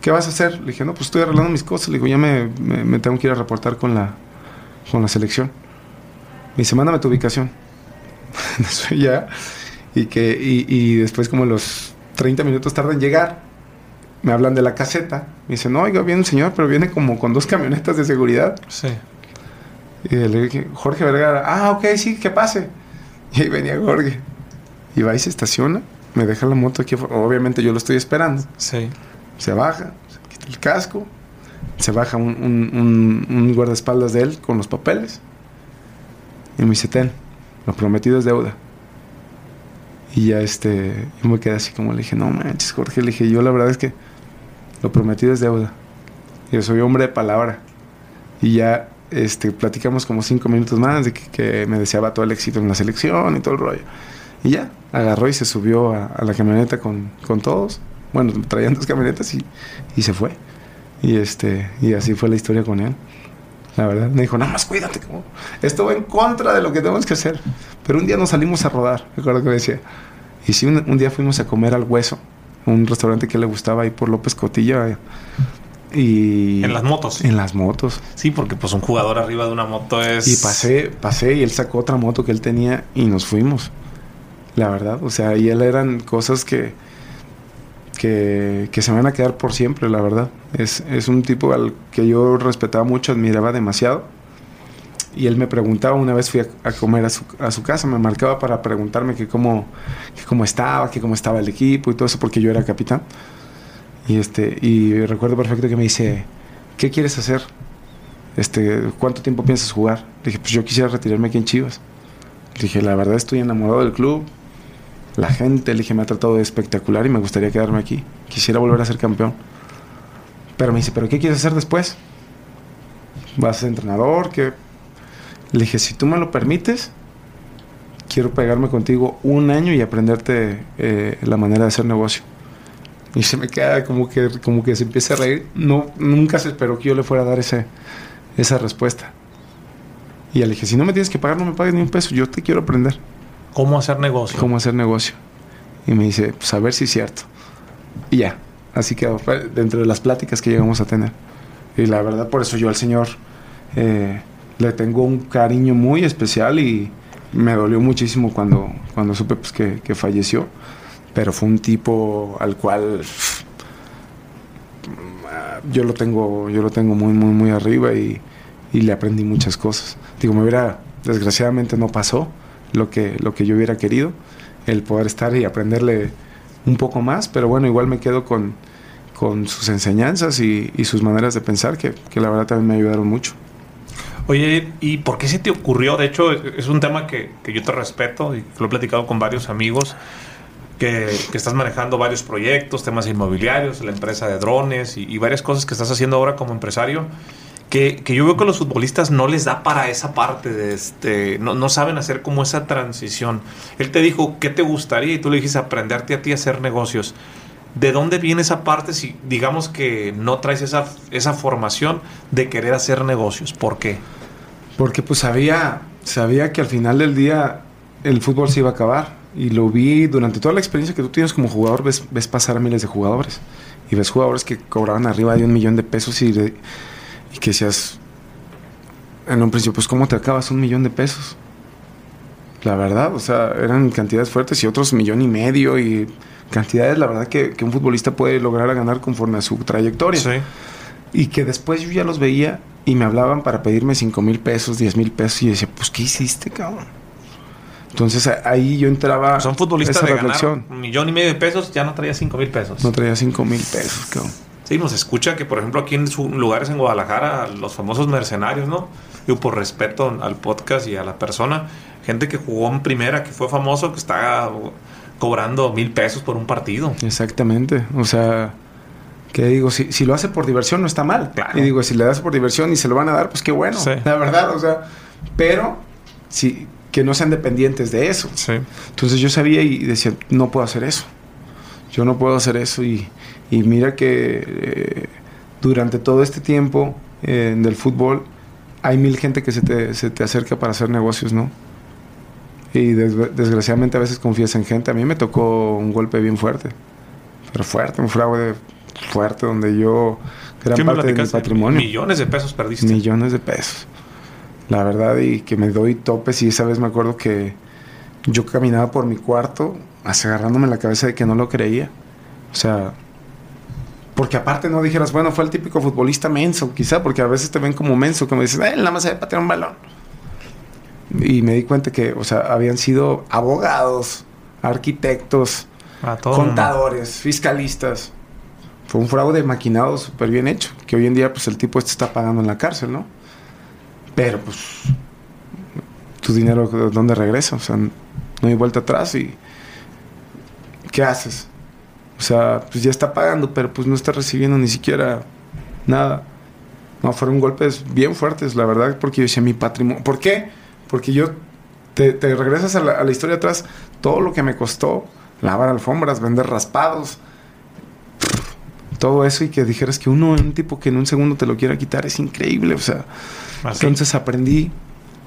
¿Qué vas a hacer? Le dije, no, pues estoy arreglando mis cosas. Le digo, ya me, me, tengo que ir a reportar con la, con la selección. Me dice, mándame tu ubicación. *laughs* Ya. Y, que, y, y después como los 30 minutos tarda en llegar me hablan de la caseta. Me dicen, no, oiga, viene un señor, pero viene como con dos camionetas de seguridad. Sí. Y le dije, Jorge Vergara, ah, ok, sí, que pase. *laughs* Y ahí venía Jorge. Y va y se estaciona, me deja la moto aquí. Obviamente yo lo estoy esperando. Sí. Se baja, se quita el casco, se baja un, un, un, guardaespaldas de él con los papeles. Y me dice, ten, lo prometido es deuda. Y ya este, yo me quedé así como le dije, no manches, Jorge, le dije, yo la verdad es que lo prometido es deuda. Yo soy hombre de palabra. Y ya este, platicamos como cinco minutos más de que, me deseaba todo el éxito en la selección y todo el rollo. Y ya, agarró y se subió a, la camioneta con, con, todos. Bueno, traían dos camionetas y, y, se fue. Y, este, y así fue la historia con él. La verdad, me dijo, nada más cuídate. Esto va en contra de lo que tenemos que hacer. Pero un día nos salimos a rodar, recuerdo que me decía. Y sí, un, un día fuimos a comer al hueso, un restaurante que le gustaba ahí por López Cotilla. Y en las motos. En las motos. Sí, porque pues un jugador arriba de una moto es. Y pasé, pasé y él sacó otra moto que él tenía y nos fuimos. La verdad. O sea, y él eran cosas que, que, se van a quedar por siempre, la verdad. Es, es un tipo al que yo respetaba mucho, admiraba demasiado. Y él me preguntaba, una vez fui a, comer a su, a su, casa, me marcaba para preguntarme que cómo, que cómo estaba, que cómo estaba el equipo y todo eso, porque yo era capitán. Y, este, y recuerdo perfecto que me dice, ¿qué quieres hacer? Este, ¿Cuánto tiempo piensas jugar? Le dije, pues yo quisiera retirarme aquí en Chivas. Le dije, la verdad estoy enamorado del club. La gente, le dije, me ha tratado de espectacular y me gustaría quedarme aquí. Quisiera volver a ser campeón. Pero me dice, ¿pero qué quieres hacer después? ¿Vas a ser entrenador? ¿Qué? Le dije, si tú me lo permites, quiero pegarme contigo un año y aprenderte eh, la manera de hacer negocio. Y se me queda como que, como que se empieza a reír. No, nunca se esperó que yo le fuera a dar ese, esa respuesta. Y le dije, si no me tienes que pagar, no me pagues ni un peso, yo te quiero aprender. ¿Cómo hacer negocio? ¿Cómo hacer negocio? Y me dice, pues a ver si es cierto. Y ya, así quedó, dentro de las pláticas que llegamos a tener. Y la verdad, por eso yo al Señor eh, le tengo un cariño muy especial y me dolió muchísimo cuando, cuando supe pues, que, falleció pero fue un tipo al cual yo lo tengo, yo lo tengo muy, muy, muy arriba y, le aprendí muchas cosas. Digo, me hubiera, desgraciadamente no pasó lo que, lo que yo hubiera querido, el poder estar y aprenderle un poco más, pero bueno, igual me quedo con, con sus enseñanzas y, sus maneras de pensar, que, que, la verdad también me ayudaron mucho. Oye, ¿y por qué se te ocurrió? De hecho, es un tema que, que yo te respeto y lo he platicado con varios amigos que, estás manejando varios proyectos, temas inmobiliarios, la empresa de drones y, varias cosas que estás haciendo ahora como empresario. Que, yo veo que los futbolistas no les da para esa parte, de este, no, no, saben hacer como esa transición. Él te dijo, ¿qué te gustaría? Y tú le dijiste, aprenderte a ti a hacer negocios. ¿De dónde viene esa parte si digamos que no traes esa, esa formación de querer hacer negocios? ¿Por qué? Porque pues sabía, sabía que al final del día el fútbol se iba a acabar y lo vi durante toda la experiencia que tú tienes como jugador, ves, ves pasar a miles de jugadores. Y ves jugadores que cobraban arriba de un millón de pesos y, y que decías, en un principio, pues ¿cómo te acabas un millón de pesos? La verdad, o sea, eran cantidades fuertes y otros millón y medio y cantidades, la verdad, que, que un futbolista puede lograr a ganar conforme a su trayectoria. Sí. Y que después yo ya los veía y me hablaban para pedirme cinco mil pesos, diez mil pesos y decía, pues ¿qué hiciste, cabrón? Entonces ahí yo entraba. Son futbolistas de ganar un millón y medio de pesos, ya no traía cinco mil pesos. No traía cinco mil pesos, cabrón. Sí, nos escucha que, por ejemplo, aquí en lugares en Guadalajara, los famosos mercenarios, ¿no? Yo, por respeto al podcast y a la persona, gente que jugó en primera, que fue famoso, que está cobrando mil pesos por un partido. Exactamente. O sea, que digo, si, si lo hace por diversión, no está mal. Y digo, si le das por diversión y se lo van a dar, pues qué bueno. La verdad, o sea, pero si que no sean dependientes de eso. Entonces yo sabía y decía, no puedo hacer eso. Yo no puedo hacer eso. Y, mira que eh, durante todo este tiempo eh, del fútbol hay mil gente que se te, acerca para hacer negocios, ¿no? Y desgraciadamente a veces confías en gente. A mí me tocó un golpe bien fuerte. Pero fuerte, un fraude fuerte donde yo gran parte de mi patrimonio. Millones de pesos perdiste. Millones de pesos la verdad, y que me doy topes. Y esa vez me acuerdo que yo caminaba por mi cuarto, agarrándome la cabeza de que no lo creía. O sea, porque aparte no dijeras, bueno, fue el típico futbolista menso, quizá, porque a veces te ven como menso, como dices, eh, nada más se patear un balón. Y me di cuenta que, o sea, habían sido abogados, arquitectos, contadores, fiscalistas. Fue un fraude maquinado súper bien hecho, que hoy en día, pues el tipo este está pagando en la cárcel, ¿no? Pero pues tu dinero, ¿dónde regresa? O sea, no hay vuelta atrás y ¿qué haces? O sea, pues ya está pagando, pero pues no está recibiendo ni siquiera nada. No, fueron golpes bien fuertes, la verdad, porque yo decía mi patrimonio. ¿Por qué? Porque yo te, regresas a la, historia atrás, todo lo que me costó lavar alfombras, vender raspados, todo eso y que dijeras que uno, un tipo que en un segundo te lo quiera quitar, es increíble. O sea, entonces aprendí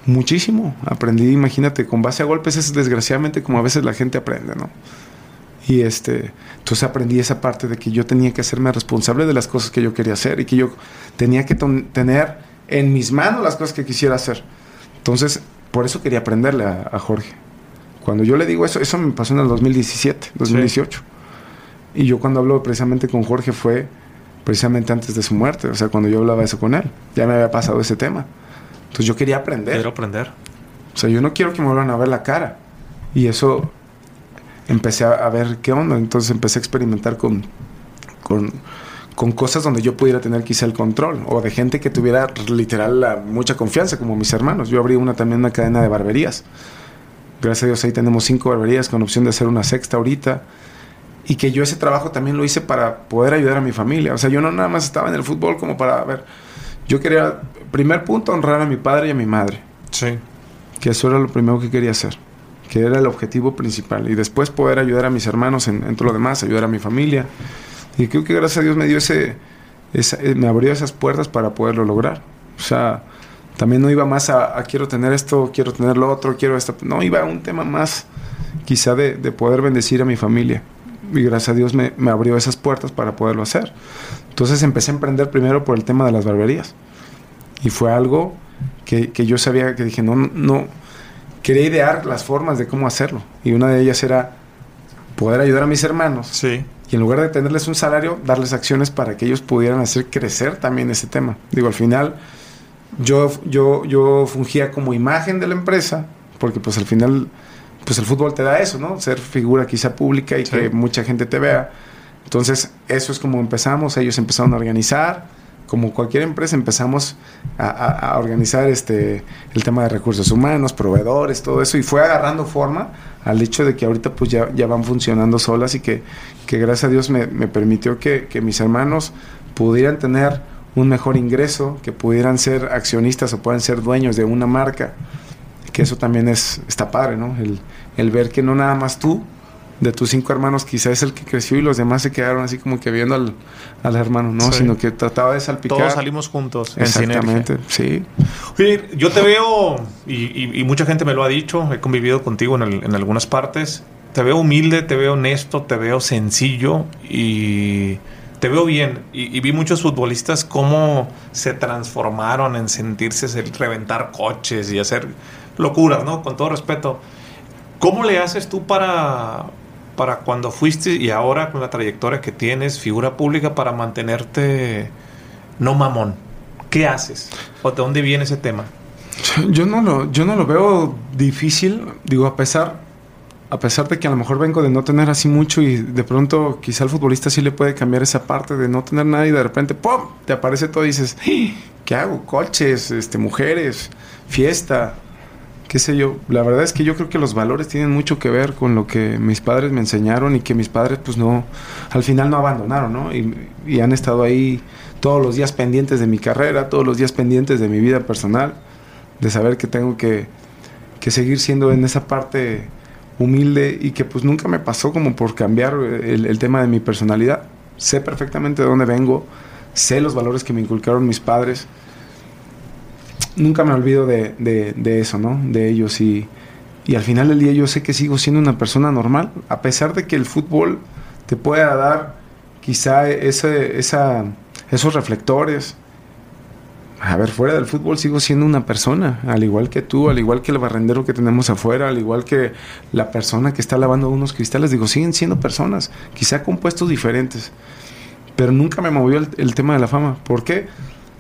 muchísimo. Aprendí, imagínate, con base a golpes es desgraciadamente como a veces la gente aprende, ¿no? Y este, entonces aprendí esa parte de que yo tenía que hacerme responsable de las cosas que yo quería hacer y que yo tenía que tener en mis manos las cosas que quisiera hacer. Entonces, por eso quería aprenderle a, Jorge. Cuando yo le digo eso, eso me pasó en el 2017, 2018. Y yo cuando hablo precisamente con Jorge fue precisamente antes de su muerte, o sea, cuando yo hablaba eso con él, ya me había pasado ese tema. Entonces yo quería aprender. Quiero aprender. O sea, yo no quiero que me vuelvan a ver la cara. Y eso empecé a, ver qué onda. Entonces empecé a experimentar con, con, con, cosas donde yo pudiera tener quizá el control. O de gente que tuviera literal mucha confianza, como mis hermanos. Yo abrí una también una cadena de barberías. Gracias a Dios ahí tenemos cinco barberías con opción de hacer una sexta ahorita. Y que yo ese trabajo también lo hice para poder ayudar a mi familia. O sea, yo no nada más estaba en el fútbol como para ver. Yo quería, primer punto, honrar a mi padre y a mi madre. Sí. Que eso era lo primero que quería hacer que era el objetivo principal. Y después poder ayudar a mis hermanos en, todo lo demás, ayudar a mi familia. Y creo que gracias a Dios me dio ese, eh, me abrió esas puertas para poderlo lograr. O sea, también no iba más a, quiero tener esto, quiero tener lo otro, quiero esto. No, iba a un tema más quizá de, poder bendecir a mi familia. Y gracias a Dios me, abrió esas puertas para poderlo hacer. Entonces empecé a emprender primero por el tema de las barberías. Y fue algo que, que yo sabía que dije, no, no, quería idear las formas de cómo hacerlo. Y una de ellas era poder ayudar a mis hermanos. Sí. Y en lugar de tenerles un salario, darles acciones para que ellos pudieran hacer crecer también ese tema. Digo, al final, yo, yo, yo fungía como imagen de la empresa, porque pues al final, pues el fútbol te da eso, ¿no? Ser figura quizá pública y que mucha gente te vea. Entonces, eso es como empezamos, ellos empezaron a organizar como cualquier empresa empezamos a, organizar este el tema de recursos humanos, proveedores, todo eso, y fue agarrando forma al hecho de que ahorita pues ya, ya van funcionando solas y que, que gracias a Dios me, permitió que, mis hermanos pudieran tener un mejor ingreso, que pudieran ser accionistas o puedan ser dueños de una marca, que eso también es, está padre, ¿no? El, el ver que no nada más tú, de tus cinco hermanos quizás es el que creció y los demás se quedaron así como que viendo al, al hermano, ¿no? Sino que trataba de salpicar. Todos salimos juntos. Exactamente, sí. Oye, yo te veo, y, mucha gente me lo ha dicho, he convivido contigo en, en algunas partes, te veo humilde, te veo honesto, te veo sencillo y te veo bien. Y, vi muchos futbolistas cómo se transformaron en sentirse, el reventar coches y hacer locuras, ¿no? Con todo respeto. ¿Cómo le haces tú para, para cuando fuiste y ahora con la trayectoria que tienes, figura pública, para mantenerte no mamón? ¿Qué haces? ¿O de dónde viene ese tema? Yo no lo, yo no lo veo difícil, digo, a pesar, a pesar de que a lo mejor vengo de no tener así mucho y de pronto quizá al futbolista sí le puede cambiar esa parte de no tener nada y de repente ¡pum! te aparece todo y dices, ¿qué hago? Coches, este, mujeres, fiesta, qué sé yo, la verdad es que yo creo que los valores tienen mucho que ver con lo que mis padres me enseñaron y que mis padres pues no, al final no abandonaron, ¿no? Y, han estado ahí todos los días pendientes de mi carrera, todos los días pendientes de mi vida personal, de saber que tengo que, que seguir siendo en esa parte humilde y que pues nunca me pasó como por cambiar el, el tema de mi personalidad. Sé perfectamente de dónde vengo, sé los valores que me inculcaron mis padres nunca me olvido de, de, eso, ¿no? De ellos y, y, al final del día yo sé que sigo siendo una persona normal, a pesar de que el fútbol te pueda dar quizá ese, esa, esos reflectores. A ver, fuera del fútbol sigo siendo una persona, al igual que tú, al igual que el barrendero que tenemos afuera, al igual que la persona que está lavando unos cristales, digo, siguen siendo personas, quizá con puestos diferentes. Pero nunca me movió el, el tema de la fama. ¿Por qué?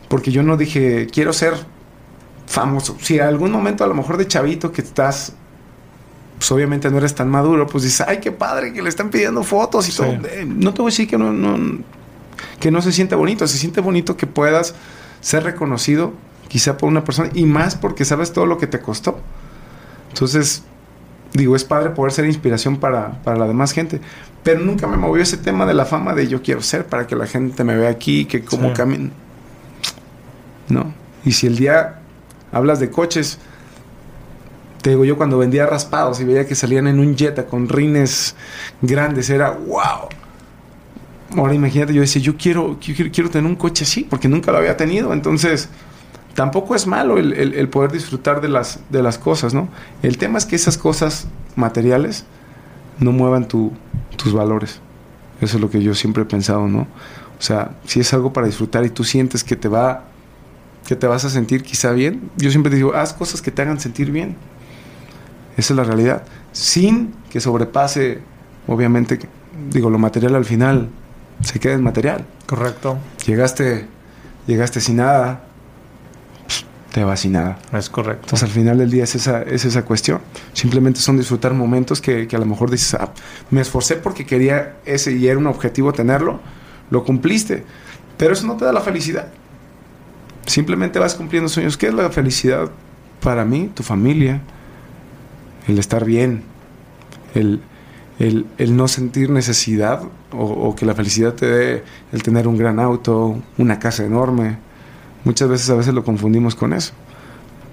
Porque yo no dije, quiero ser famoso. Si en algún momento a lo mejor de chavito que estás, pues obviamente no eres tan maduro, pues dices, ay, qué padre que le están pidiendo fotos y todo. Eh, no te voy a decir que no, no, que no se siente bonito, se siente bonito que puedas ser reconocido quizá por una persona y más porque sabes todo lo que te costó. Entonces, digo, es padre poder ser inspiración para, para la demás gente. Pero nunca me movió ese tema de la fama de yo quiero ser para que la gente me vea aquí, que cómo Sí. camino. No. Y si el día hablas de coches, te digo yo cuando vendía raspados y veía que salían en un Jetta con rines grandes, era wow. Ahora imagínate, yo decía, yo quiero, quiero, quiero tener un coche así, porque nunca lo había tenido. Entonces, tampoco es malo el, el- el poder disfrutar de las, de las cosas, ¿no? El tema es que esas cosas materiales no muevan tu- tus valores. Eso es lo que yo siempre he pensado, ¿no? O sea, si es algo para disfrutar y tú sientes que te va, que te vas a sentir quizá bien, yo siempre digo, haz cosas que te hagan sentir bien. Esa es la realidad. Sin que sobrepase, obviamente, digo, lo material al final se queda en material. Correcto. Llegaste, llegaste sin nada, te vas sin nada. Es correcto. Entonces al final del día es esa, es esa cuestión. Simplemente son disfrutar momentos que, que a lo mejor dices, ah, me esforcé porque quería ese y era un objetivo tenerlo, lo cumpliste. Pero eso no te da la felicidad. Simplemente vas cumpliendo sueños. ¿Qué es la felicidad para mí? Tu familia, el estar bien, el, el, el no sentir necesidad o, que la felicidad te dé el tener un gran auto, una casa enorme. Muchas veces a veces lo confundimos con eso.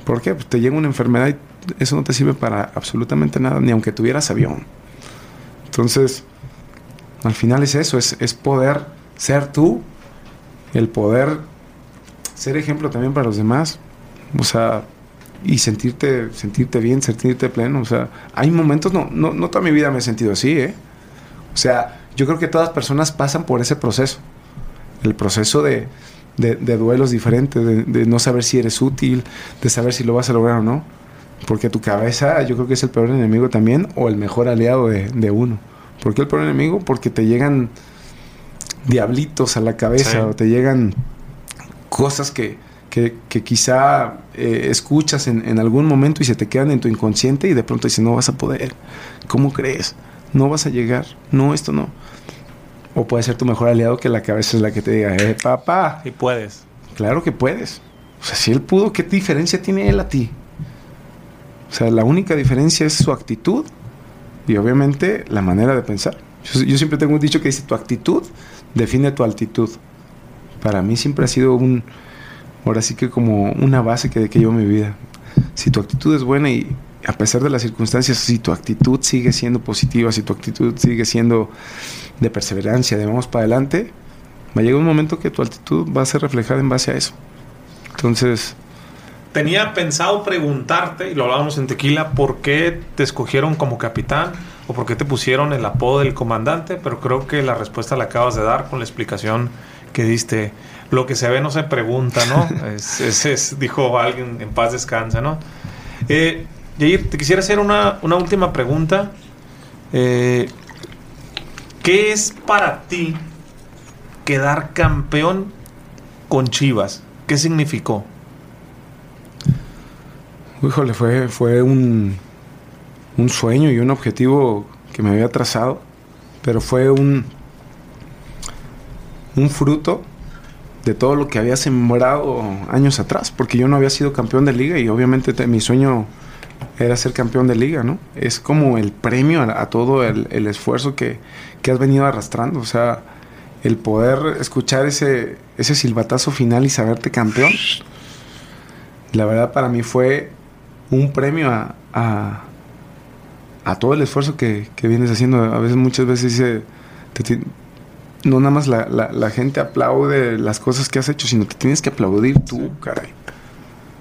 ¿Por qué? Pues te llega una enfermedad y eso no te sirve para absolutamente nada, ni aunque tuvieras avión. Entonces, al final es eso, es, es poder ser tú, el poder ser ejemplo también para los demás. O sea, y sentirte, sentirte bien, sentirte pleno. O sea, hay momentos, no, no, no toda mi vida me he sentido así, ¿eh? O sea, yo creo que todas personas pasan por ese proceso. El proceso de, de, de duelos diferentes, de, de no saber si eres útil, de saber si lo vas a lograr o no. Porque tu cabeza yo creo que es el peor enemigo también o el mejor aliado de, de uno. ¿Por qué el peor enemigo? Porque te llegan diablitos a la cabeza Sí. o te llegan cosas que, que, que quizá eh, escuchas en, en algún momento y se te quedan en tu inconsciente y de pronto dices, no vas a poder. ¿Cómo crees? No vas a llegar. No, esto no. O puede ser tu mejor aliado que la cabeza es la que te diga, eh, papá, Y puedes. Claro que puedes. O sea, si él pudo, ¿qué diferencia tiene él a ti? O sea, la única diferencia es su actitud y obviamente la manera de pensar. Yo, yo siempre tengo un dicho que dice, tu actitud define tu altitud. Para mí siempre ha sido un, ahora sí que como una base que, que llevo mi vida. Si tu actitud es buena y a pesar de las circunstancias, si tu actitud sigue siendo positiva, si tu actitud sigue siendo de perseverancia, de vamos para adelante, va a llegar un momento que tu actitud va a ser reflejada en base a eso. Entonces, Tenía pensado preguntarte, y lo hablábamos en Tequila, por qué te escogieron como capitán o por qué te pusieron el apodo del comandante, pero creo que la respuesta la acabas de dar con la explicación que diste. Lo que se ve no se pregunta, ¿no? *laughs* es, es- es- dijo alguien, en paz descansa, ¿no? Eh, Yair, te quisiera hacer una, una última pregunta. Eh, ¿Qué es para ti quedar campeón con Chivas? ¿Qué significó? híjole, fue, fue un, un sueño y un objetivo que me había trazado, pero fue un, un fruto de todo lo que había sembrado años atrás, porque yo no había sido campeón de liga y obviamente te- mi sueño era ser campeón de liga, ¿no? Es como el premio a, todo el, el esfuerzo que, que has venido arrastrando, o sea, el poder escuchar ese, ese silbatazo final y saberte campeón, la verdad para mí fue un premio a, a, a todo el esfuerzo que, que vienes haciendo. A veces, muchas veces dice, no nada más la, la- la gente aplaude las cosas que has hecho, sino te tienes que aplaudir tú, caray.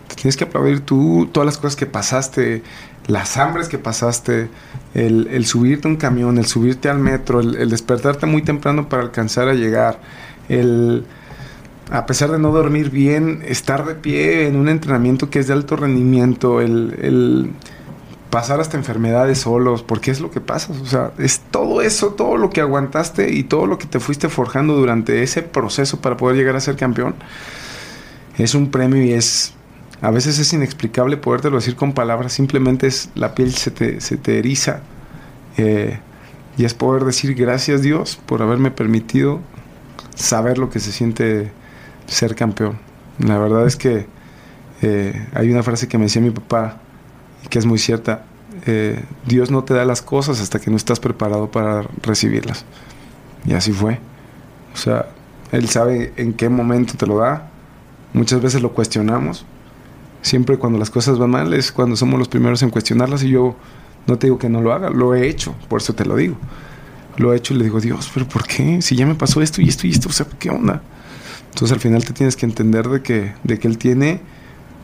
Te tienes que aplaudir tú todas las cosas que pasaste, las hambres que pasaste, el, el subirte a un camión, el subirte al metro, el, el despertarte muy temprano para alcanzar a llegar, el a pesar de no dormir bien, estar de pie en un entrenamiento que es de alto rendimiento, el, el pasar hasta enfermedades solos, porque es lo que pasa. O sea, es todo eso, todo lo que aguantaste y todo lo que te fuiste forjando durante ese proceso para poder llegar a ser campeón. Es un premio y es. A veces es inexplicable podértelo decir con palabras, simplemente es la piel se te, se te eriza. eh, y es poder decir gracias Dios por haberme permitido saber lo que se siente ser campeón. La verdad es que eh, hay una frase que me decía mi papá que es muy cierta. Eh, Dios no te da las cosas hasta que no estás preparado para recibirlas. Y así fue. O sea, Él sabe en qué momento te lo da. Muchas veces lo cuestionamos. Siempre cuando las cosas van mal es cuando somos los primeros en cuestionarlas y yo no te digo que no lo haga, lo he hecho, por eso te lo digo. Lo he hecho y le digo, Dios, pero ¿por qué? Si ya me pasó esto y esto y esto, o sea, ¿qué onda? Entonces al final te tienes que entender de que, de que Él tiene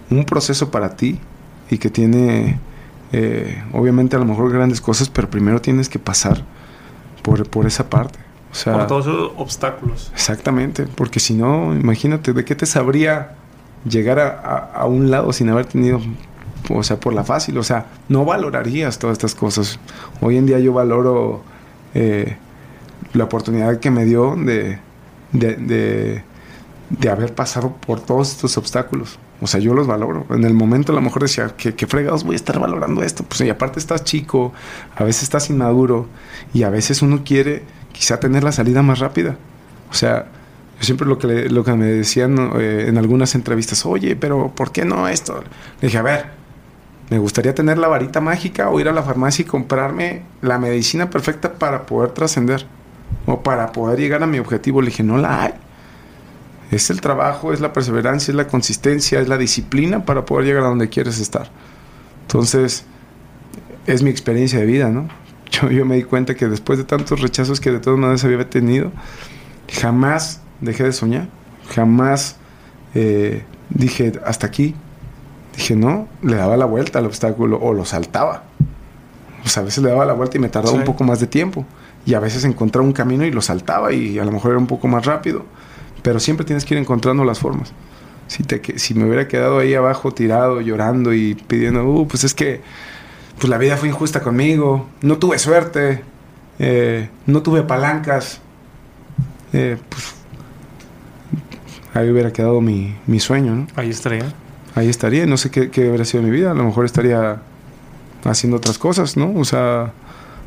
un proceso para ti y que tiene, eh, obviamente a lo mejor grandes cosas, pero primero tienes que pasar por, por esa parte. O sea, por todos esos obstáculos. Exactamente, porque si no, imagínate, ¿de qué te sabría llegar a, a, a un lado sin haber tenido o sea, por la fácil, o sea, no valorarías todas estas cosas. Hoy en día yo valoro eh, la oportunidad que me dio de, de, de, de, haber pasado por todos estos obstáculos. O sea, yo los valoro. En el momento a lo mejor decía, ¿qué, qué fregados voy a estar valorando esto? Pues y aparte estás chico, a veces estás inmaduro y a veces uno quiere quizá tener la salida más rápida. O sea, yo siempre lo que, lo que me decían eh, en algunas entrevistas, oye, pero ¿por qué no esto? Le dije, a ver, me gustaría tener la varita mágica o ir a la farmacia y comprarme la medicina perfecta para poder trascender o para poder llegar a mi objetivo. Le dije, no la hay. Es el trabajo, es la perseverancia, es la consistencia, es la disciplina para poder llegar a donde quieres estar. Entonces, es mi experiencia de vida, ¿no? *laughs* Yo, yo me di cuenta que después de tantos rechazos que de todas maneras había tenido, jamás dejé de soñar, jamás eh, dije, hasta aquí, Dije, no, le daba la vuelta al obstáculo o lo saltaba. O sea, a veces le daba la vuelta y me tardaba sí. un poco más de tiempo. Y a veces encontraba un camino y lo saltaba y a lo mejor era un poco más rápido. Pero siempre tienes que ir encontrando las formas. Si, te, si me hubiera quedado ahí abajo tirado, llorando y pidiendo, uh, pues es que pues la vida fue injusta conmigo, no tuve suerte, eh, no tuve palancas, eh, pues ahí hubiera quedado mi, mi sueño, ¿no? Ahí estaría ahí estaría. No sé qué, qué habría sido mi vida. A lo mejor estaría haciendo otras cosas, ¿no? O sea,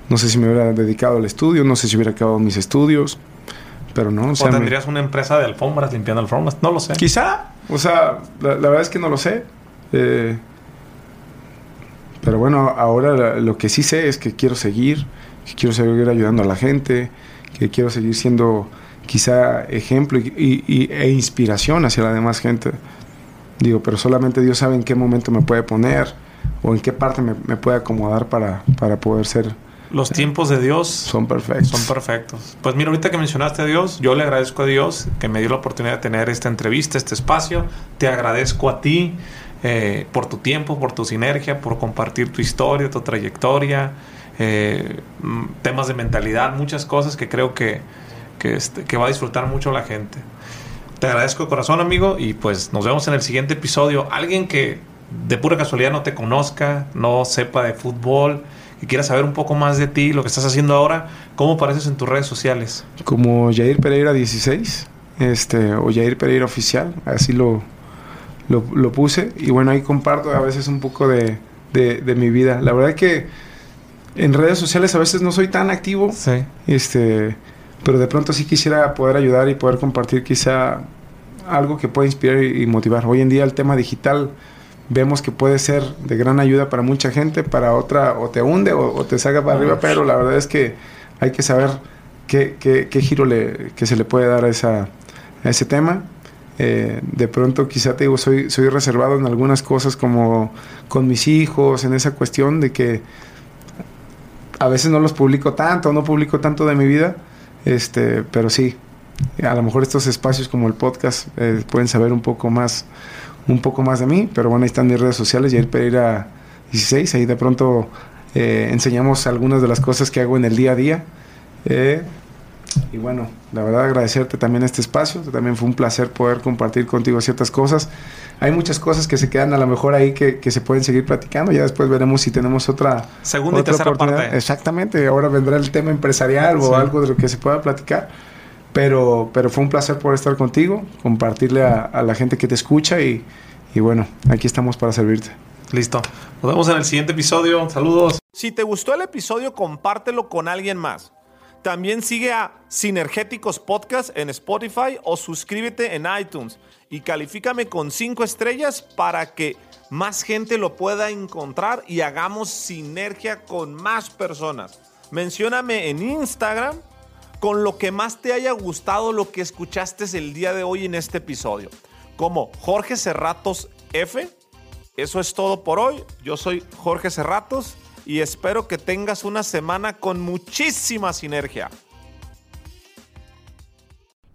no sé si me hubiera dedicado al estudio, no sé si hubiera acabado mis estudios, pero no. O, sea, o tendrías me... una empresa de alfombras limpiando alfombras, no lo sé. Quizá, o sea, la, la verdad es que no lo sé. Eh, pero bueno, ahora lo que sí sé es que quiero seguir, que quiero seguir ayudando a la gente, que quiero seguir siendo quizá ejemplo y, y, y, e inspiración hacia la demás gente. Digo, pero solamente Dios sabe en qué momento me puede poner o en qué parte me, me puede acomodar para, para poder ser. Los tiempos de Dios son perfectos. Son perfectos. Pues mira, ahorita que mencionaste a Dios, yo le agradezco a Dios que me dio la oportunidad de tener esta entrevista, este espacio. Te agradezco a ti eh, por tu tiempo, por tu sinergia, por compartir tu historia, tu trayectoria, eh, temas de mentalidad, muchas cosas que creo que, que, este, que va a disfrutar mucho la gente. Te agradezco de corazón, amigo, y pues nos vemos en el siguiente episodio. Alguien que de pura casualidad no te conozca, no sepa de fútbol, y quiera saber un poco más de ti, lo que estás haciendo ahora, ¿cómo apareces en tus redes sociales? Como Jair Pereira 16, este, o Jair Pereira Oficial, así lo, lo, lo puse. Y bueno, ahí comparto a veces un poco de, de, de, mi vida. La verdad que en redes sociales a veces no soy tan activo. Sí. Este, pero de pronto sí quisiera poder ayudar y poder compartir quizá algo que pueda inspirar y motivar. Hoy en día el tema digital vemos que puede ser de gran ayuda para mucha gente, para otra o te hunde o, o te saca para arriba, pero la verdad es que hay que saber qué, qué, qué giro le, que se le puede dar a, esa, a ese tema. Eh, de pronto quizá te digo, soy, soy reservado en algunas cosas como con mis hijos, en esa cuestión de que a veces no los publico tanto, no publico tanto de mi vida, este, pero sí, a lo mejor estos espacios como el podcast eh, pueden saber un poco más un poco más de mí, pero bueno, ahí están mis redes sociales, Jair Pereira 16, ahí de pronto eh, enseñamos algunas de las cosas que hago en el día a día. Eh, y bueno, la verdad agradecerte también este espacio, también fue un placer poder compartir contigo ciertas cosas. Hay muchas cosas que se quedan a lo mejor ahí que, que se pueden seguir platicando, ya después veremos si tenemos otra segunda otra y tercera parte. Exactamente, ahora vendrá el tema empresarial sí. o algo de lo que se pueda platicar. Pero, pero fue un placer poder estar contigo, compartirle a, a la gente que te escucha y, y bueno, aquí estamos para servirte. Listo. Nos vemos en el siguiente episodio. Saludos. Si te gustó el episodio, compártelo con alguien más. También sigue a Sinergéticos Podcast en Spotify o suscríbete en iTunes y califícame con 5 estrellas para que más gente lo pueda encontrar y hagamos sinergia con más personas. Mencióname en Instagram con lo que más te haya gustado lo que escuchaste el día de hoy en este episodio. Como Jorge Cerratos F. Eso es todo por hoy. Yo soy Jorge Cerratos y espero que tengas una semana con muchísima sinergia.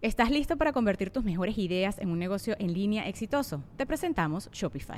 ¿Estás listo para convertir tus mejores ideas en un negocio en línea exitoso? Te presentamos Shopify.